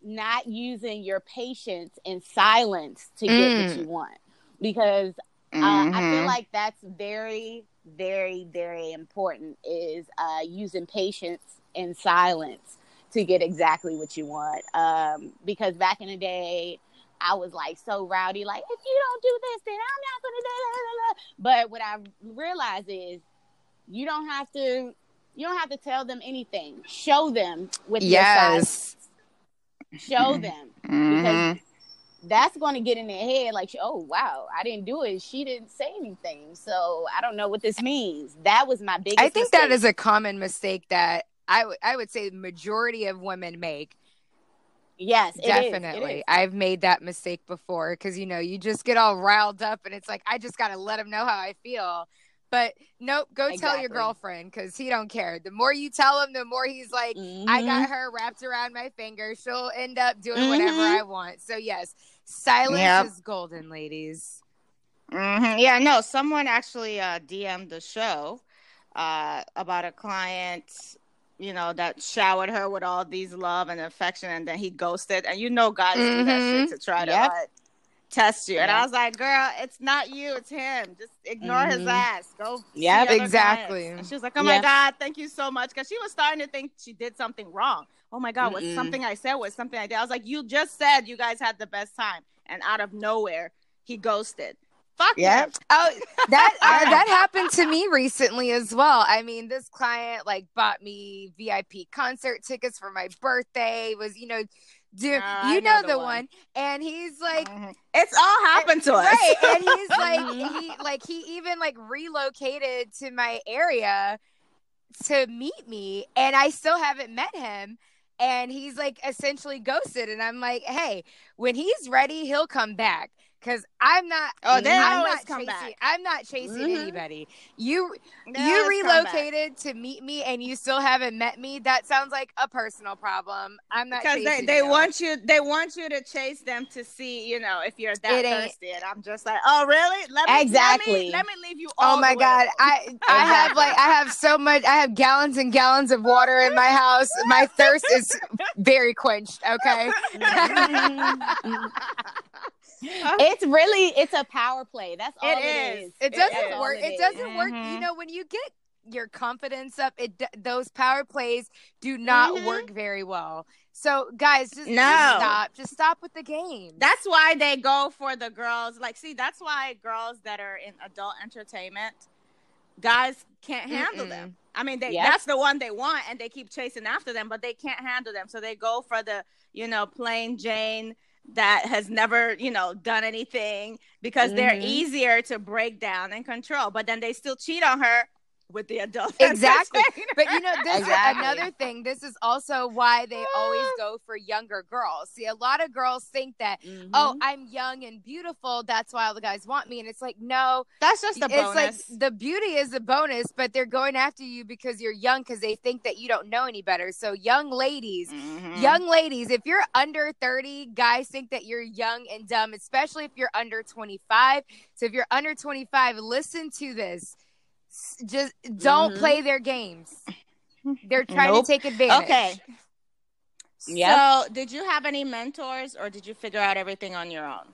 not using your patience and silence to get Mm. what you want because uh, I feel Mhm. like that's very, very, very important. Is uh, using patience and silence to get exactly what you want. Um, because back in the day, I was like so rowdy, like if you don't do this, then I'm not gonna do. Da, da, da. But what I realize is, you don't have to. You don't have to tell them anything. Show them with your silence. Yes. Show them Mhm. because that's going to get in their head like oh wow i didn't do it she didn't say anything so i don't know what this means that was my biggest I think that mistake. is a common mistake that I would I would say the majority of women make. yes it Definitely. is. I've made that mistake before because you know, you just get all riled up and it's like I just got to let him know how I feel. But nope, go tell your girlfriend cuz he don't care. The more you tell him, the more he's like I Mhm. got her wrapped around my finger. She'll end up doing whatever Mhm. I want. So yes, silence Yep. is golden, ladies. Mhm. Yeah, no, someone actually uh, DM'd the show uh, about a client, you know, that showered her with all these love and affection, and then he ghosted. And you know, guys do that shit to try to Yep. like, test you. And I was like, girl, it's not you, it's him. Just ignore his Mhm. ass. Go. Yeah, Exactly. clients." And she was like, oh my God, thank you so much. Because she was starting to think she did something wrong. Oh my God, was something I said was something I did. I was like, you just said you guys had the best time. And out of nowhere, he ghosted. Fuck Yep. him. Oh, that uh, that happened to me recently as well. I mean, this client like bought me VIP concert tickets for my birthday. Was you know, do I you know know, the the one. one? And he's like, Mhm. it's all happened to us. right? And he's like, Mhm. he like he even like relocated to my area to meet me, and I still haven't met him. And he's like essentially ghosted, and I'm like, hey, when he's ready, he'll come back. Cause I'm not. Oh, they I'm always not come chasing. back. I'm not chasing Mhm. anybody. You They you always come back. relocated to meet me, and you still haven't met me. That sounds like a personal problem. I'm not because they, chasing they you. want you they want you to chase them to see you know if you're that It thirsty and i'm just like oh really let me Exactly. let me, let me leave you all Oh my the god, alone. I I have like I have so much. I have gallons and gallons of water in my house. My thirst is very quenched. Okay. it's really it's a power play that's all It it is. is, It It doesn't is. work. It it doesn't work. Mhm. You know, when you get your confidence up, it those power plays do not Mhm. work very well. So, guys, just, just No. stop. Just stop with the game. that's why they go for the girls like see that's why girls that are in adult entertainment guys can't handle Mm-mm. them i mean they Yep. that's the one they want and they keep chasing after them but they can't handle them so they go for the you know plain jane that has never you know done anything because they're Mhm. easier to break down and control but then they still cheat on her with the adult. Exactly. But you know, this Exactly. is another thing. This is also why they always go for younger girls. See, a lot of girls think that, Mm-hmm. oh, I'm young and beautiful. That's why all the guys want me. And it's like, no, that's just a it's bonus. like the beauty is a bonus, but they're going after you because you're young because they think that you don't know any better. So, young ladies, Mhm. young ladies, if you're under 30, guys think that you're young and dumb, especially if you're under 25. So, if you're under 25, listen to this. S- Just don't Mhm. play their games. They're trying Nope. to take advantage. Okay. Yep. So, did you have any mentors, or did you figure out everything on your own?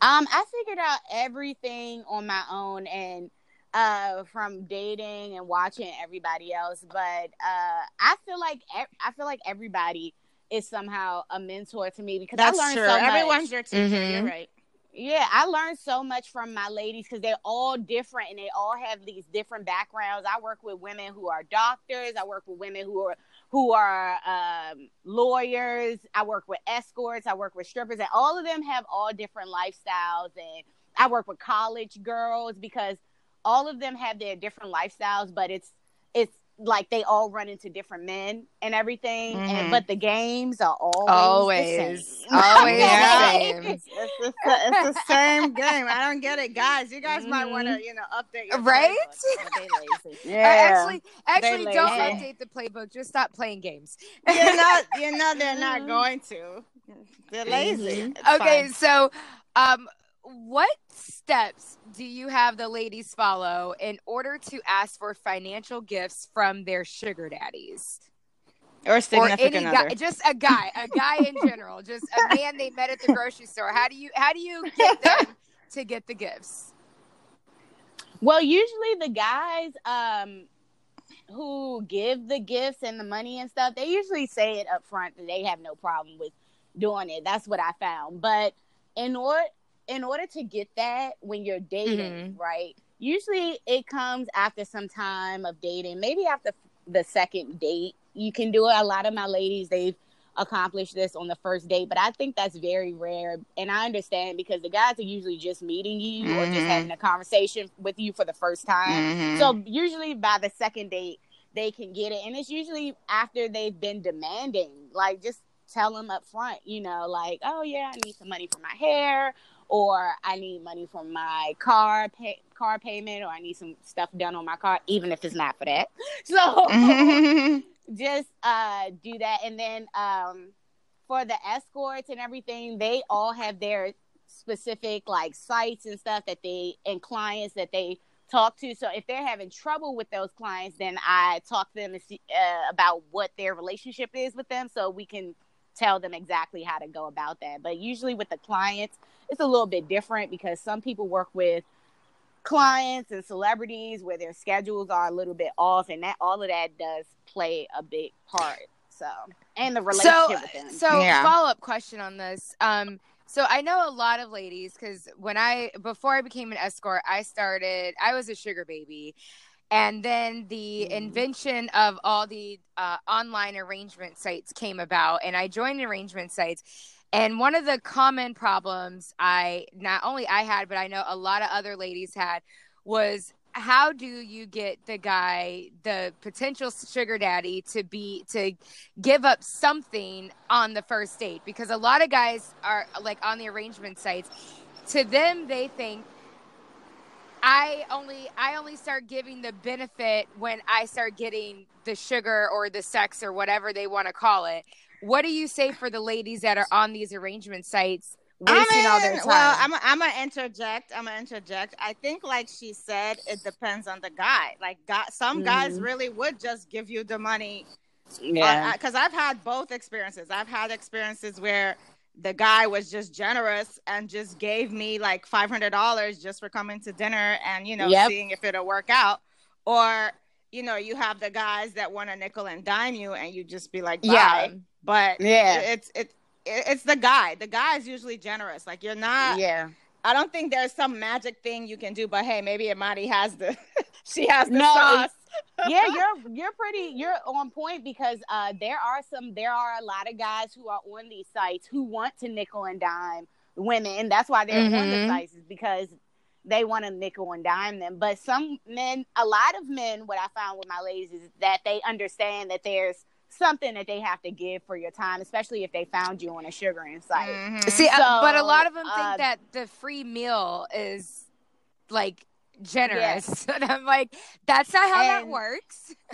Um, I figured out everything on my own and uh from dating and watching everybody else, but uh I feel like ev- I feel like everybody is somehow a mentor to me because That's I learned true. so much. Everyone's your teacher. Mhm. You're right. Yeah, I learned so much from my ladies because they're all different and they all have these different backgrounds. I work with women who are doctors. I work with women who are who are um, lawyers. I work with escorts. I work with strippers, and all of them have all different lifestyles. And I work with college girls because all of them have their different lifestyles, but it's it's like they all run into different men and everything. Mhm. And but the games are always Always. the same. Always Yeah. the same. It's, it's, the, it's the same game. I don't get it, guys. You guys might want to, you know, update your Right? Uh, actually, actually, don't update the playbook. Just stop playing games. you know, you know they're not going to. They're lazy. It's okay, fine. so um what steps do you have the ladies follow in order to ask for financial gifts from their sugar daddies or or significant any other. guy just a guy a guy in general just a man they met at the grocery store how do you how do you get them to get the gifts Well, usually the guys um who give the gifts and the money and stuff, they usually say it up front that they have no problem with doing it. That's what I found. But in order in order to get that when you're dating, right? Usually it comes after some time of dating, maybe after the second date. You can do it. A lot of my ladies, they've accomplished this on the first date, but I think that's very rare. And I understand because the guys are usually just meeting you or just Mhm. having a conversation with you for the first time. Mhm. So usually by the second date, they can get it, and it's usually after they've been demanding. Like just tell them up front, you know, like, oh yeah, I need some money for my hair, or I need money for my car pay- car payment, or I need some stuff done on my car, even if it's not for that. So Mhm. just uh do that and then um for the escorts and everything they all have their specific like sites and stuff that they and clients that they talk to so if they're having trouble with those clients then i talk to them and see, uh, about what their relationship is with them so we can tell them exactly how to go about that. But usually with the clients it's a little bit different because some people work with clients and celebrities where their schedules are a little bit off and that all of that does play a big part so and the so relationship with them. so Yeah. follow-up question on this. Um so i know a lot of ladies because when i before i became an escort i started i was a sugar baby and then the Mhm. invention of all the uh, online arrangement sites came about and i joined arrangement sites and one of the common problems i not only i had but i know a lot of other ladies had was how do you get the guy the potential sugar daddy to be to give up something on the first date because a lot of guys are like on the arrangement sites to them they think i only i only start giving the benefit when i start getting the sugar or the sex or whatever they want to call it what do you say for the ladies that are on these arrangement sites wasting all their time Well, I'm I'm gonna interject. I'm gonna interject. I think, like she said, it depends on the guy. Like, some guys Mhm. really would just give you the money. yeah Because I've had both experiences. I've had experiences where the guy was just generous and just gave me like five hundred dollars just for coming to dinner and you know Yep. seeing if it'll work out, or you know you have the guys that want to nickel and dime you and you just be like, Bye. yeah But Yeah. it's it, it it's the guy. The guy is usually generous. Like you're not. yeah I don't think there's some magic thing you can do. But hey, maybe Imani has the. she has the No, sauce. Yeah, you're you're pretty you're on point because uh there are some there are a lot of guys who are on these sites who want to nickel and dime women and that's why they're on the Mhm. sites is because they want to nickel and dime them. But some men, a lot of men, what I found with my ladies is that they understand that there's something that they have to give for your time, especially if they found you on a sugaring site. Mhm. See, uh, but a lot of them uh, think that the free meal is like generous, and I'm like, that's not how that works.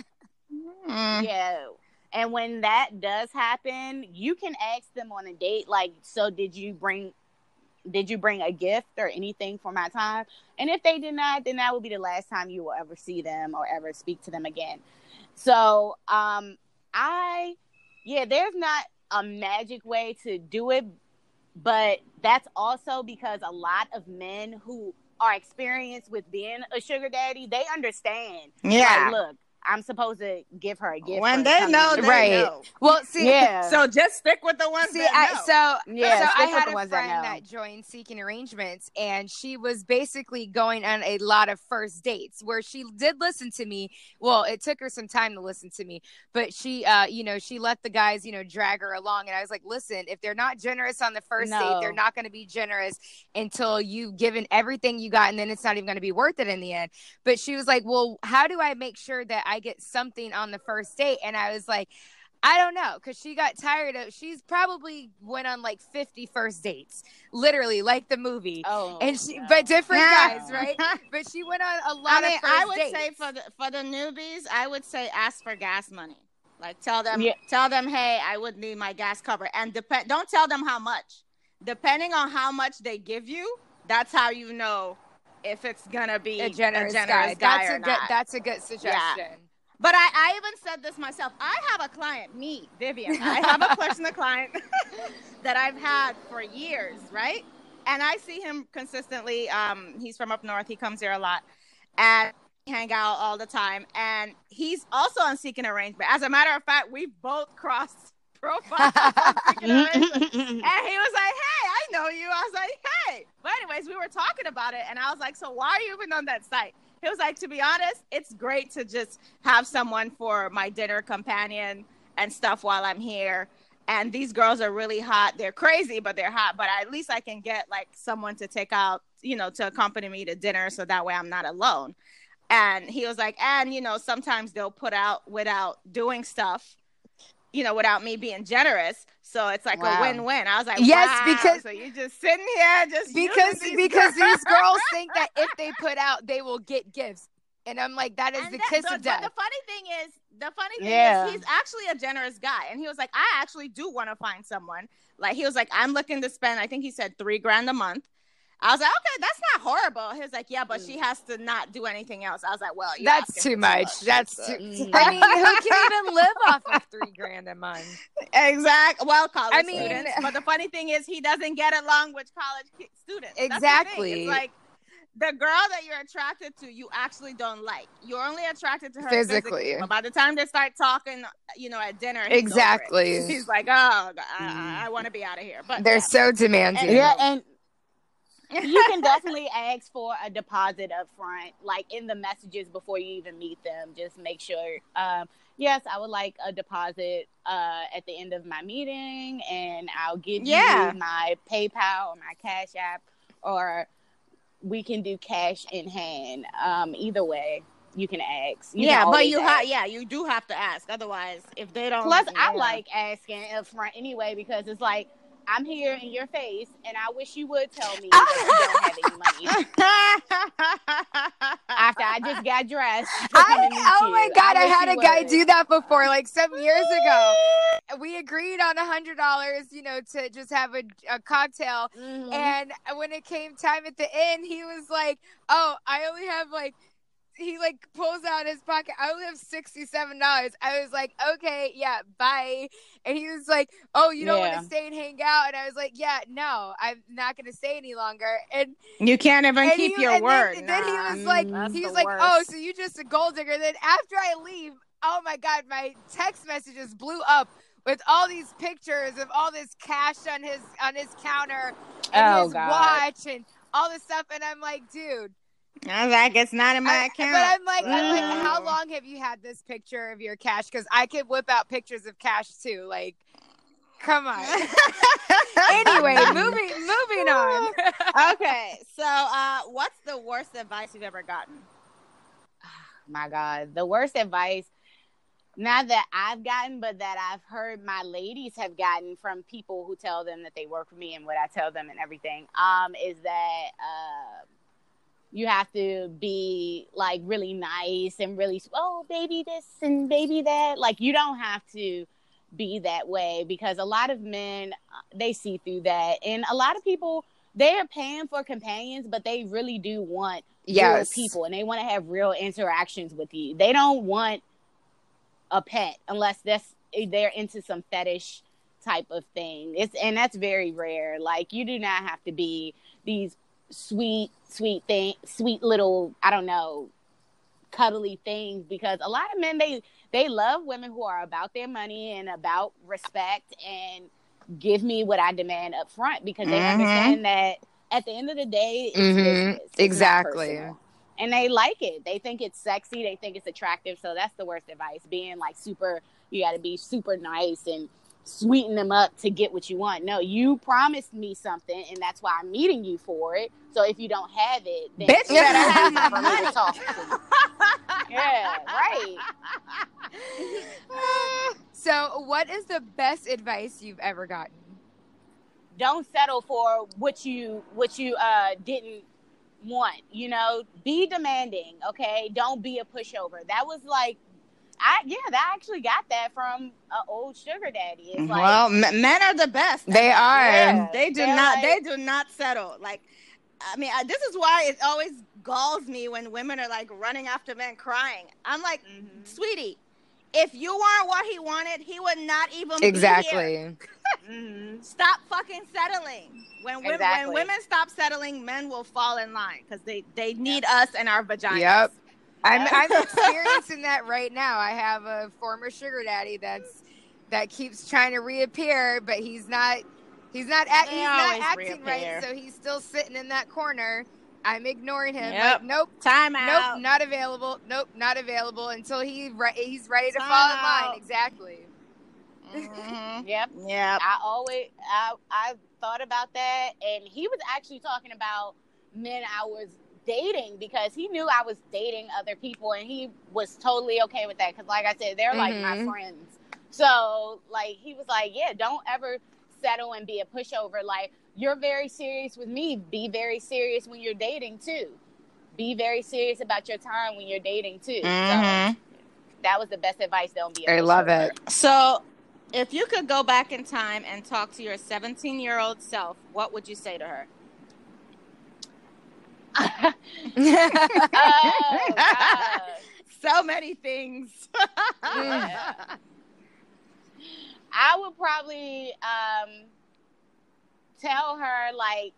Mm. Yeah. And when that does happen, you can ask them on a date, like, so did you bring did you bring a gift or anything for my time? And if they did not, then that will be the last time you will ever see them or ever speak to them again. So um I yeah, there's not a magic way to do it, but that's also because a lot of men who are experienced with being a sugar daddy, they understand. Yeah. Like, look, I'm supposed to give her a gift. when they know, to they. Right. know. Well, see, Yeah. So just stick with the ones See, that I, know. so Yeah, so I had a ones that friend that, joined Seeking Arrangements, and she was basically going on a lot of first dates where she did listen to me. Well, it took her some time to listen to me, but she, uh, you know, she let the guys, you know, drag her along, and I was like, listen, if they're not generous on the first date, they're not going to be generous until you've given everything you got, and then it's not even going to be worth it in the end. But she was like, well, how do I make sure that I get something on the first date? And I was like. I don't know because she got tired of. She's probably went on like 50 first dates, literally like the movie, Oh, and she, no. but different Yeah. guys, right? But she went on a lot I mean, of first I would dates. say for the for the newbies, I would say ask for gas money. Like tell them, Yeah. tell them, hey, I would need my gas cover, and depend. Don't tell them how much. Depending on how much they give you, that's how you know if it's gonna be a generous, guy. guy That's a good. not. That's a good suggestion. But I, I even said this myself. I have a client, me, Vivian. I have a personal client that I've had for years, right? And I see him consistently. Um, he's from up north. He comes here a lot, and we hang out all the time. And he's also on Seeking Arrangement. As a matter of fact, we both crossed profiles. on Seeking Arrangement. And he was like, "Hey, I know you." I was like, "Hey." But anyways, we were talking about it, and I was like, "So why are you even on that site?" He was like, "To be honest, it's great to just have someone for my dinner companion and stuff while I'm here." And these girls are really hot. They're crazy, but they're hot. But at least I can get like someone to take out, you know, to accompany me to dinner, so that way I'm not alone. And he was like, and you know, sometimes they'll put out without doing stuff you know, without me being generous. So it's like Wow. a win-win. I was like, Yes, wow. because- so you just sitting here just Because these because girls. these girls think that if they put out, they will get gifts, and I'm like, that is And the that- kiss of death. But the funny thing is, the funny thing Yeah. is, he's actually a generous guy, and he was like, I actually do want to find someone. Like he was like, I'm looking to spend. I think he said three grand a month. I was like, okay, that's not horrible. He was like, yeah, but she has to not do anything else. I was like, well, That's too for much. That's too. Mm. I mean, who can even live off of three grand a month? Exactly. Well, college I mean- students. But the funny thing is, he doesn't get along with college ki- students. That's the thing. Exactly. It's like the girl that you're attracted to, you actually don't like. You're only attracted to her Physically. physically. But by the time they start talking, you know, at dinner, he's over it. Exactly. He's like, oh, I, I want to be out of here. But They're yeah. so demanding. yeah, and you can definitely ask for a deposit up front, like in the messages before you even meet them. Just make sure. Um, yes, I would like a deposit uh, at the end of my meeting, and I'll give Yeah. you my PayPal or my Cash App, or we can do cash in hand. Um, either way, you can ask. You can yeah, but you have, yeah, you do have to ask. Otherwise, if they don't, Plus, I yeah. like asking up front anyway because it's like I'm here in your face, and I wish you would tell me that you don't have any money after I just got dressed. to come and I, oh my you. god, I, wish had a you guy do that before, like some years ago. We agreed on a hundred dollars, you know, to just have a, a cocktail. Mhm. And when it came time at the end, he was like, "Oh, I only have like." He like pulls out his pocket. I only have sixty seven dollars. I was like, okay, yeah, bye. And he was like, oh, you don't Yeah. want to stay and hang out. And I was like, yeah, no, I'm not going to stay any longer. And you can't even keep he- your and word. Then, then he was like, mm. he was like, oh, so you just a gold digger. Then after I leave, oh my god, my text messages blew up with all these pictures of all this cash on his on his counter and Oh, his God. watch and all this stuff. And I'm like, dude. I was like, it's not in my I- account. but I'm like, I'm like, how Mm. long have you had this picture of your cash? Because I could whip out pictures of cash too. Like, Come on. anyway, moving moving on. okay, so uh, what's the worst advice you've ever gotten? my God, the worst advice, not that I've gotten, but that I've heard my ladies have gotten from people who tell them that they work for me and what I tell them and everything, um, is that uh, you have to be like really nice and really, oh, baby this and baby that. Like, you don't have to be that way because a lot of men, uh, they see through that. And a lot of people, they are paying for companions, but they really do want Yes. real people and they want to have real interactions with you. They don't want a pet unless that's they're into some fetish type of thing. It's and that's very rare. Like you do not have to be these sweet, sweet thing, sweet little, I don't know, cuddly things because a lot of men they they love women who are about their money and about respect and give me what I demand up front because they Mhm. understand that at the end of the day, Mhm. It's Exactly. And they like it. They think it's sexy. They think it's attractive. So that's the worst advice. Being like super, you got to be super nice and sweeten them up to get what you want. No, you promised me something, and that's why I'm meeting you for it. So if you don't have it, then Bitch, you better have my for me to money. talk to. Yeah, right. so, what is the best advice you've ever gotten? don't settle for what you what you uh didn't want you know be demanding okay don't be a pushover that was like i yeah that I actually got that from an old sugar daddy it's like well, m- men are the best. They are. Yeah. They do not. like- they do not settle. Like, I mean, I, this is why it always galls me when women are like running after men crying. I'm like, Mhm. sweetie, if you weren't what he wanted, he would not even Be here. Exactly. Mhm. Stop fucking settling. When women, Exactly. when women stop settling, men will fall in line because they they need us and our vaginas. Yep. I'm I'm experiencing that right now. I have a former sugar daddy that's that keeps trying to reappear, but he's not he's not act, he's not acting reappear. right, so he's still sitting in that corner. I'm ignoring him. Yep. Like, nope, Time nope, not available. Nope, not available until he re- he's ready to Time fall in line. Exactly. Mhm. yep Yep. i always i i thought about that and he was actually talking about men i was dating because he knew i was dating other people and he was totally okay with that because like i said they're like my Mhm. friends so like he was like yeah don't ever settle and be a pushover like you're very serious with me be very serious when you're dating too be very serious about your time when you're dating too so Mhm. that was the best advice don't be a I love it. So, if you could go back in time and talk to your 17 year old self, what would you say to her? oh, so many things. I would probably um, tell her like,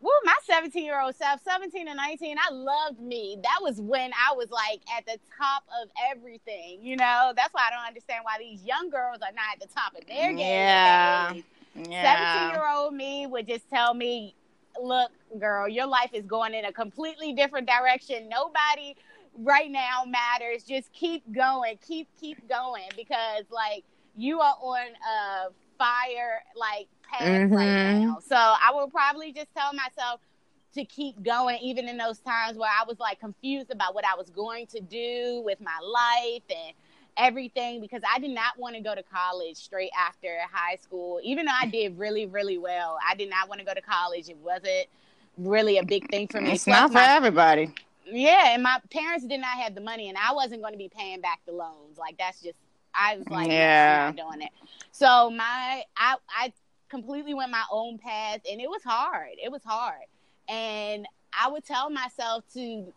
"Woo, my 17 year old self, 17 and 19, I loved me. That was when I was like at the top of everything. You know, that's why I don't understand why these young girls are not at the top of their game. Yeah. nowadays. 17 yeah. year old me would just tell me, look, girl, your life is going in a completely different direction. Nobody right now matters. Just keep going. Keep, keep going because, like, you are on a fire, like, path right Mhm. now. So I will probably just tell myself to keep going, even in those times where I was, like, confused about what I was going to do with my life and everything because I did not want to go to college straight after high school. Even though I did really, really well, I did not want to go to college. It wasn't really a big thing for me. It's Plus, not for my- everybody. yeah, and my parents did not have the money, and I wasn't going to be paying back the loans. Like that's just, I was like, yeah, not doing it. So my, I, I completely went my own path, and it was hard. It was hard, and I would tell myself to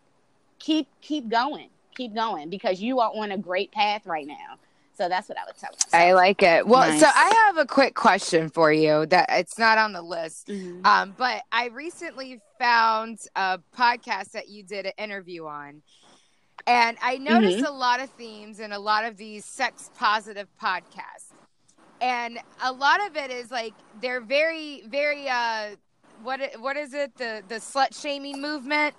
keep, keep going, keep going, because you are on a great path right now. So that's what I would tell myself. I like it. Well, so I have a quick question for you that it's not on the list. Mhm. Um, but I recently found a podcast that you did an interview on. And I noticed a lot of themes in a lot of these sex positive podcasts. And a lot of it is like they're very, very uh what what is it? The the slut shaming movement.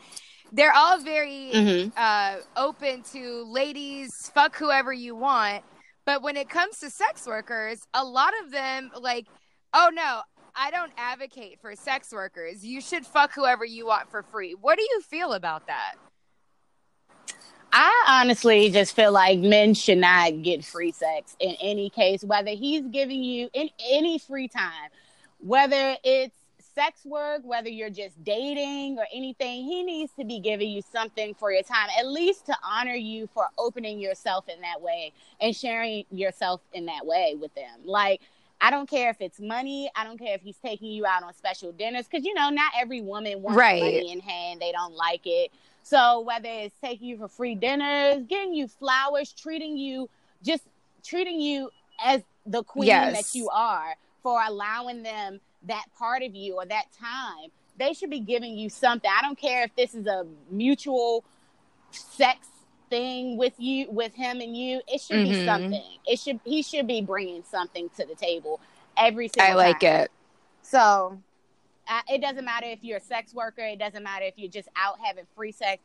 They're all very Mhm. uh open to ladies, fuck whoever you want. But when it comes to sex workers, a lot of them like, oh no, I don't advocate for sex workers. You should fuck whoever you want for free. What do you feel about that? I honestly just feel like men should not get free sex in any case, whether he's giving you in any free time, whether it's sex work, whether you're just dating or anything, he needs to be giving you something for your time, at least to honor you for opening yourself in that way and sharing yourself in that way with them. Like, I don't care if it's money. I don't care if he's taking you out on special dinners because you know not every woman wants Right. money in hand. They don't like it. So whether it's taking you for free dinners, getting you flowers, treating you just treating you as the queen Yes. that you are for allowing them that part of you or that time, they should be giving you something. I don't care if this is a mutual sex thing with you with him and you it should be Mhm. something it should he should be bringing something to the table every single time. I like time. it. so uh, it doesn't matter if you're a sex worker it doesn't matter if you're just out having free sex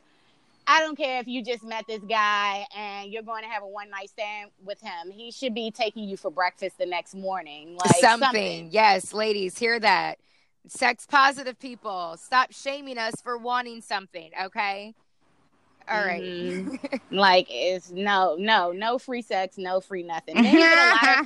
i don't care if you just met this guy and you're going to have a one night stand with him he should be taking you for breakfast the next morning like something. something, Yes, ladies, hear that. Sex positive people, stop shaming us for wanting something, okay? All right. Mhm. like it's no no no free sex no free nothing men get a lot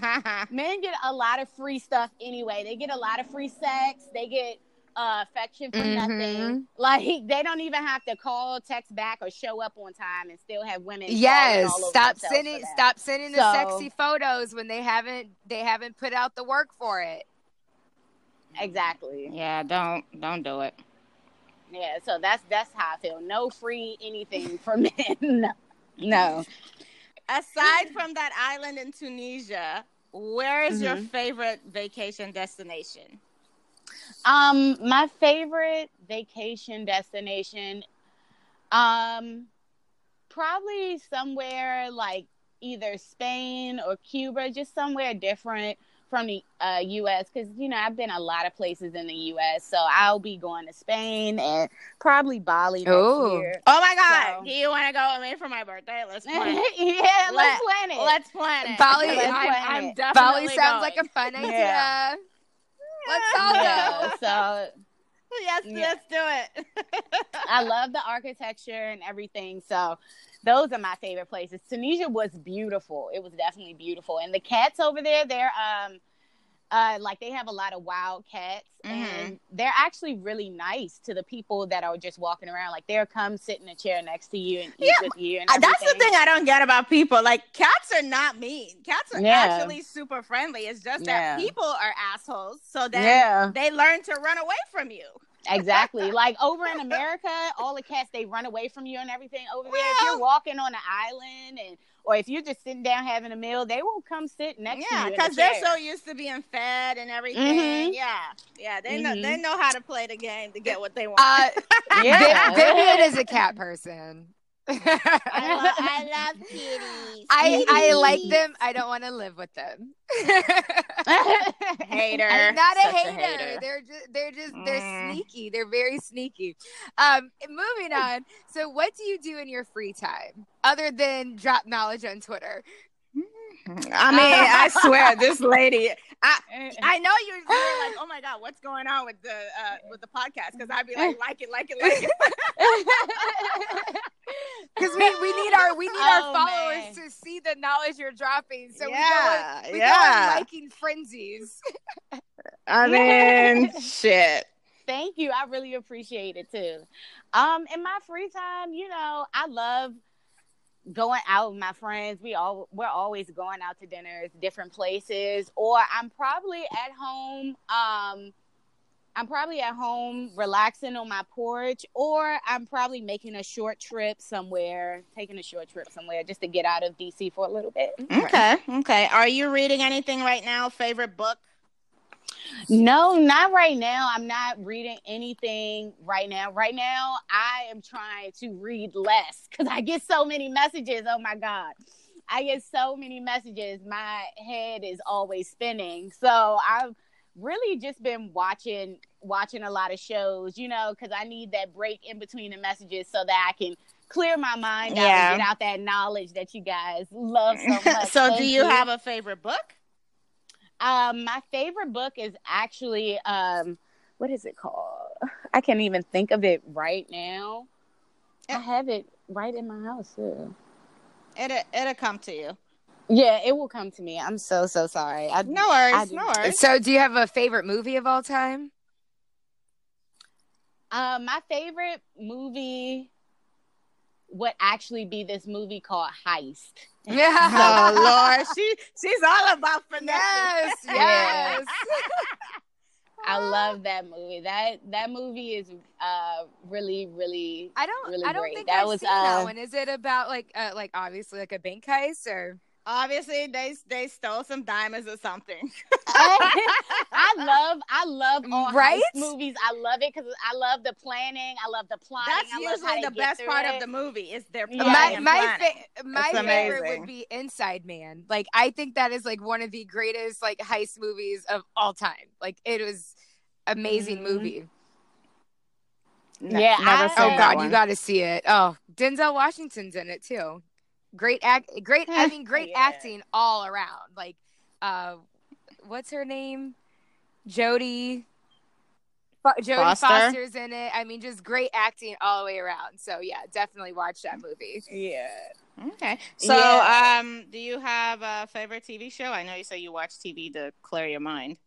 of men get a lot of free stuff anyway. They get a lot of free sex. They get uh, affection for Mhm. nothing. Like they don't even have to call, text back, or show up on time, and still have women. Yes, all stop sending stop sending the So- sexy photos when they haven't they haven't put out the work for it. Exactly. Yeah, don't don't do it. Yeah. So that's that's how I feel. No free anything for men. no. no. Aside from that island in Tunisia, where is your Mhm. favorite vacation destination? Um, my favorite vacation destination, um, probably somewhere like either Spain or Cuba, just somewhere different from the uh, U.S. Because you know I've been a lot of places in the U.S., so I'll be going to Spain and probably Bali next Ooh. year. Oh my God! So- Do you want to go with me for my birthday? Let's plan. it. yeah, Let- let's plan it. Let's plan it. Bali- I'm, Let's I'm, plan I'm definitely Bali sounds going. like a fun idea. Yeah. Let's all go. yeah, so Yes, Yeah. let's do it. I love the architecture and everything. So those are my favorite places. Tunisia was beautiful. It was definitely beautiful. And the cats over there, they're um uh like they have a lot of wild cats and they're actually really nice to the people that are just walking around. Like they'll come sit in a chair next to you and eat Yeah, with you and Uh, That's the thing I don't get about people. Like cats are not mean. Cats are Yeah. actually super friendly. It's just that Yeah. people are assholes. So then Yeah. they learn to run away from you. Exactly. like over in America, all the cats they run away from you and everything. Over there, if you're walking on an island and or if you're just sitting down having a meal, they will come sit next to Yeah, you. in because the they're so used to being fed and everything. Mhm. Yeah, yeah, they know Mhm. they know how to play the game to get what they want. Uh, Yeah. Vivian is a cat person. I, love, I love kitties. I I like them. I don't want to live with them. Hater. I'm not a Such hater. They're just they're just they're Mm. sneaky. They're very sneaky. Um, moving on. So, what do you do in your free time other than drop knowledge on Twitter? I mean, I swear, this lady. I I know you're, you're like, oh my god, what's going on with the uh, with the podcast? Because I'd be like, like it, like it, like it. Because we, we need our we need our Oh, followers man. to see the knowledge you're dropping. So Yeah, we go in, we yeah. go in liking frenzies. I mean, shit. Thank you. I really appreciate it too. Um, in my free time, you know, I love going out with my friends. We all we're always going out to dinners, different places, or I'm probably at home. Um, I'm probably at home relaxing on my porch, or I'm probably making a short trip somewhere, taking a short trip somewhere just to get out of DC for a little bit. Okay, okay. Are you reading anything right now? Favorite book? No, not right now. I'm not reading anything right now. Right now, I am trying to read less because I get so many messages. Oh my God. I get so many messages. My head is always spinning. So I've really just been watching watching a lot of shows, you know, because I need that break in between the messages so that I can clear my mind out and get out that knowledge that you guys love so much. so, do Thank you have a favorite book? Um, my favorite book is actually um, what is it called? I can't even think of it right now. I have it right in my house too. It'll, it'll come to you. Yeah, it will come to me. I'm so so sorry. I, No I worries. do- No worries. So, do you have a favorite movie of all time? Um, my favorite movie would actually be this movie called Heist. Yeah. Oh Lord, she she's all about finesse. Yes, yes. I love that movie. That that movie is uh really really I don't. really I don't great. think That I've was, seen that uh, one. Is it about like, uh, like obviously like a bank heist or? Obviously, they they stole some diamonds or something. I love I love all Right? heist movies. I love it because I love the planning. I love the plotting. That's I usually they the best part it. of the movie is their Yeah. planning my my fa- my favorite would be Inside Man. Like I think that is like one of the greatest like heist movies of all time. Like it was amazing Mhm. movie. Ne- Yeah, I- Oh God, one. you got to see it. Oh, Denzel Washington's in it too. Great act, great. I mean, great Yeah. acting all around. Like, uh, what's her name? Jodie. Fo- Jodie Foster. Foster's in it. I mean, just great acting all the way around. So yeah, definitely watch that movie. Yeah. Okay. So, Yeah. um, do you have a favorite TV show? I know you say you watch TV to clear your mind.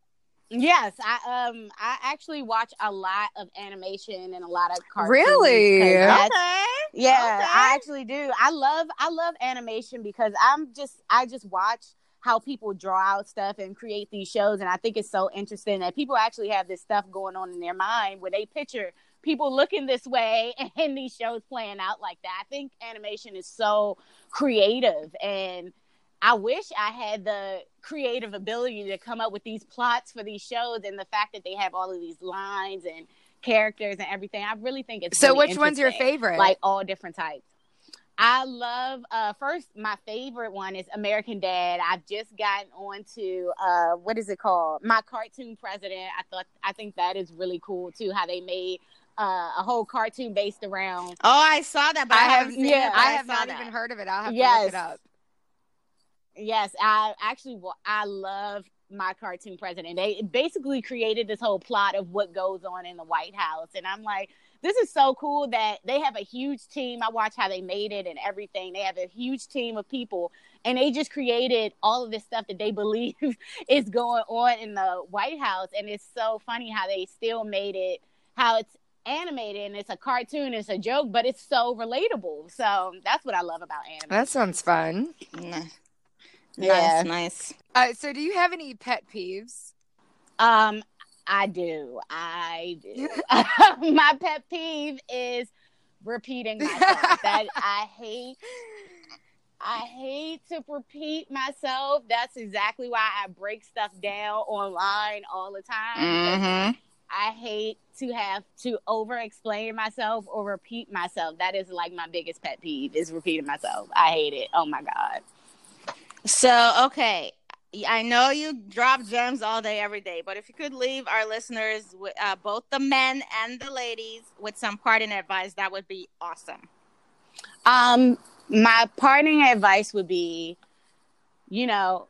Yes, I um I actually watch a lot of animation and a lot of cartoons. Really? 'cause that's- okay. Yeah, Okay. I actually do. I love I love animation because I'm just I just watch how people draw out stuff and create these shows and I think it's so interesting that people actually have this stuff going on in their mind where they picture people looking this way and these shows playing out like that. I think animation is so creative and I wish I had the creative ability to come up with these plots for these shows and the fact that they have all of these lines and characters and everything. I really think it's So, really which one's your favorite? like all different types. I love uh first my favorite one is American Dad. I've just gotten on to uh what is it called? My cartoon president. I thought I think that is really cool too how they made uh, a whole cartoon based around Oh, I saw that, but I, I have, yeah, but I have not that. even heard of it. I'll have to Yes. look it up. Yes, I actually wa- I love my cartoon president. They basically created this whole plot of what goes on in the White House, and I'm like, this is so cool that they have a huge team. I watch how they made it and everything. They have a huge team of people, and they just created all of this stuff that they believe is going on in the White House, and it's so funny how they still made it how it's animated and it's a cartoon, it's a joke, but it's so relatable. So that's what I love about anime. That sounds fun. Nah. Yeah. Nice, nice. Uh, so, do you have any pet peeves? Um, I do. I do. My pet peeve is repeating myself. that I hate. I hate to repeat myself. That's exactly why I break stuff down online all the time. Mm-hmm. I hate to have to over explain myself or repeat myself. That is like my biggest pet peeve is repeating myself. I hate it. Oh my god. So, okay. I know you drop gems all day, every day, but if you could leave our listeners, with, uh, both the men and the ladies, with some parting advice, that would be awesome. Um, my parting advice would be, you know,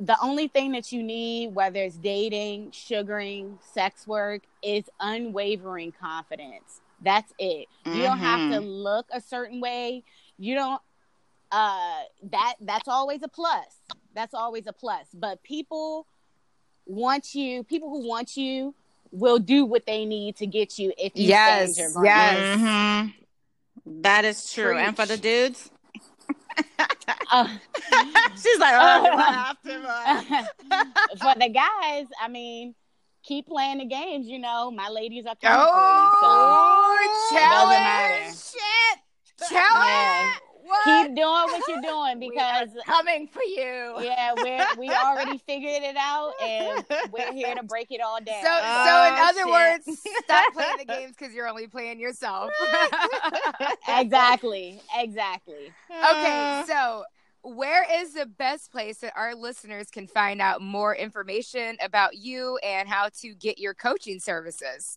the only thing that you need, whether it's dating, sugaring, sex work, is unwavering confidence. That's it. You don't have to look a certain way. You don't uh that that's always a plus. That's always a plus. But people want you, people who want you will do what they need to get you if you Yes, stand your ground. yes. Mhm. That is true. And for the dudes, Uh, she's like, oh, do I have to? uh?" for the guys, I mean, keep playing the games. You know, my ladies are coming Oh, for you. So it doesn't matter. challenge! Shit, challenge! Yeah. What? Keep doing what you're doing We are because coming for you. yeah, we're we already figured it out and we're here to break it all So, down. so in Oh, other shit. words, stop playing the games because you're only playing yourself. exactly, exactly. okay, uh. so where is the best place that our listeners can find out more information about you and how to get your coaching services?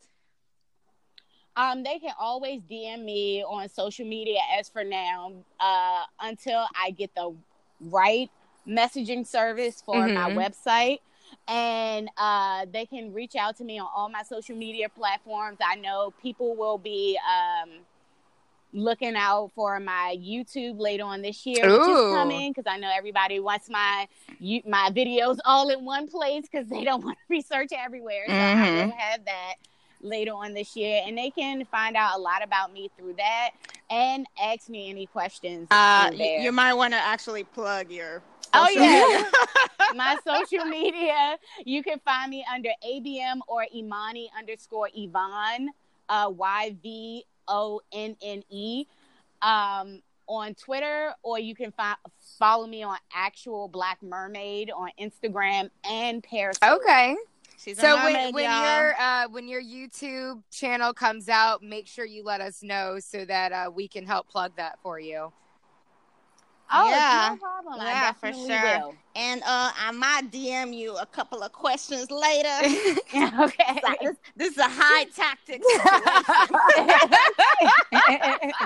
Um, they can always DM me on social media as for now, uh, until I get the right messaging service for mm-hmm. my website. And uh, they can reach out to me on all my social media platforms. I know people will be um, looking out for my YouTube later on this year, Ooh. which is coming because I know everybody wants my my videos all in one place because they don't want to research everywhere. So mm-hmm. I will have that later on this year, and they can find out a lot about me through that and ask me any questions. Uh, you might want to actually plug your. Oh yeah, my social media. You can find me under ABM or Imani underscore Yvonne, uh, Y V O N N E, um, on Twitter, or you can fi- follow me on Actual Black Mermaid on Instagram and Periscope. Okay. She's so mermaid, when, when your uh, when your YouTube channel comes out, make sure you let us know so that uh, we can help plug that for you. Oh, yeah. no problem. Yeah, for sure. Will. And uh, I might DM you a couple of questions later. okay. This, this, is a high tactic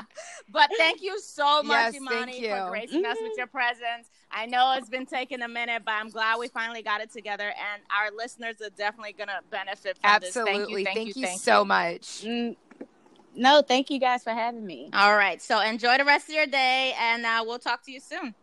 but thank you so much, yes, Imani, for gracing mm-hmm. us with mm-hmm. your presence. I know it's been taking a minute, but I'm glad we finally got it together, and our listeners are definitely going to benefit from Absolutely. this. Thank you. Thank, thank you, you, thank so you. much. Mm. No, thank you guys for having me. All right. So enjoy the rest of your day, and uh, we'll talk to you soon.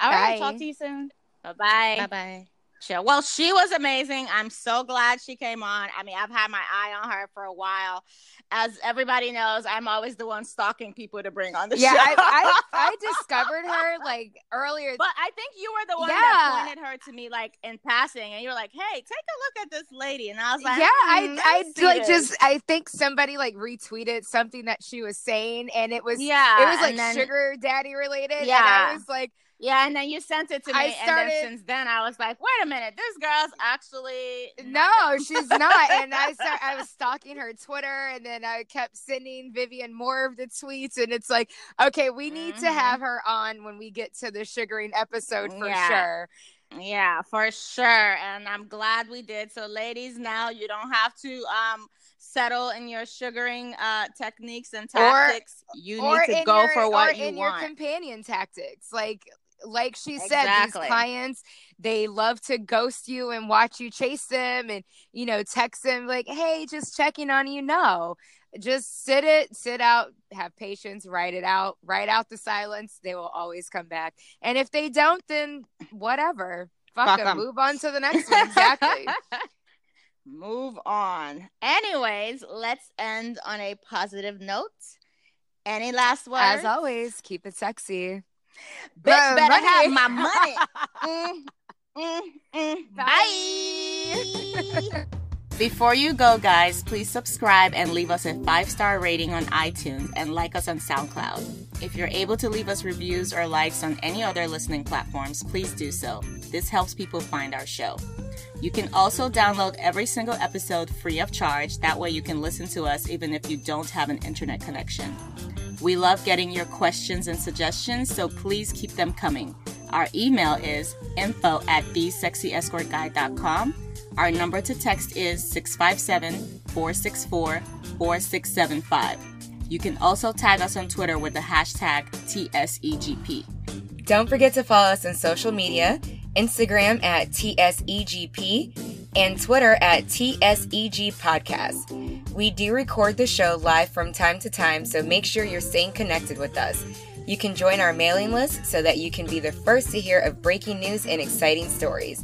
All Bye. right. Talk to you soon. Bye bye. Bye bye. Well, she was amazing. I'm so glad she came on. I mean, I've had my eye on her for a while. As everybody knows, I'm always the one stalking people to bring on the yeah, show. Yeah, I, I, I, discovered her like earlier. But I think you were the one yeah. that pointed her to me like in passing, and you were like, "Hey, take a look at this lady," and I was like, "Yeah, hmm, I, I like just I think somebody like retweeted something that she was saying, and it was yeah, it was like then, sugar daddy related, yeah, and I was like." Yeah, and then you sent it to me, I started, and then since then I was like, "Wait a minute, this girl's actually no, she's not." and I start, I was stalking her Twitter, and then I kept sending Vivian more of the tweets, and it's like, okay, we need mm-hmm. to have her on when we get to the sugaring episode for yeah. sure. Yeah, for sure, and I'm glad we did. So, ladies, now you don't have to um settle in your sugaring uh techniques and tactics. Or, you need to go your, for what you in want. Your companion tactics, like like she said, exactly. these clients they love to ghost you and watch you chase them and you know text them like, "Hey, just checking on you." No, just sit it, sit out, have patience, write it out, write out the silence. They will always come back, and if they don't, then whatever. Fuck, Fuck them. Move on to the next one. Exactly. move on. Anyways, let's end on a positive note. Any last words? As always, keep it sexy. Bitch better money. have my money. mm, mm, mm. Bye. Before you go, guys, please subscribe and leave us a five star rating on iTunes and like us on SoundCloud. If you're able to leave us reviews or likes on any other listening platforms, please do so. This helps people find our show. You can also download every single episode free of charge. That way, you can listen to us even if you don't have an internet connection. We love getting your questions and suggestions, so please keep them coming. Our email is info at thesexyescortguide.com. Our number to text is 657 464 4675. You can also tag us on Twitter with the hashtag TSEGP. Don't forget to follow us on social media Instagram at TSEGP, and Twitter at TSEG Podcast. We do record the show live from time to time, so make sure you're staying connected with us. You can join our mailing list so that you can be the first to hear of breaking news and exciting stories.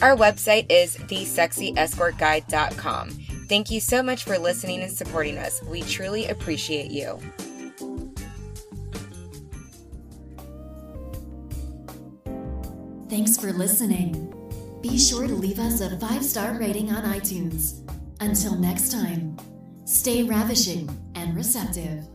Our website is thesexyescortguide.com. Thank you so much for listening and supporting us. We truly appreciate you. Thanks for listening. Be sure to leave us a five star rating on iTunes. Until next time, stay ravishing and receptive.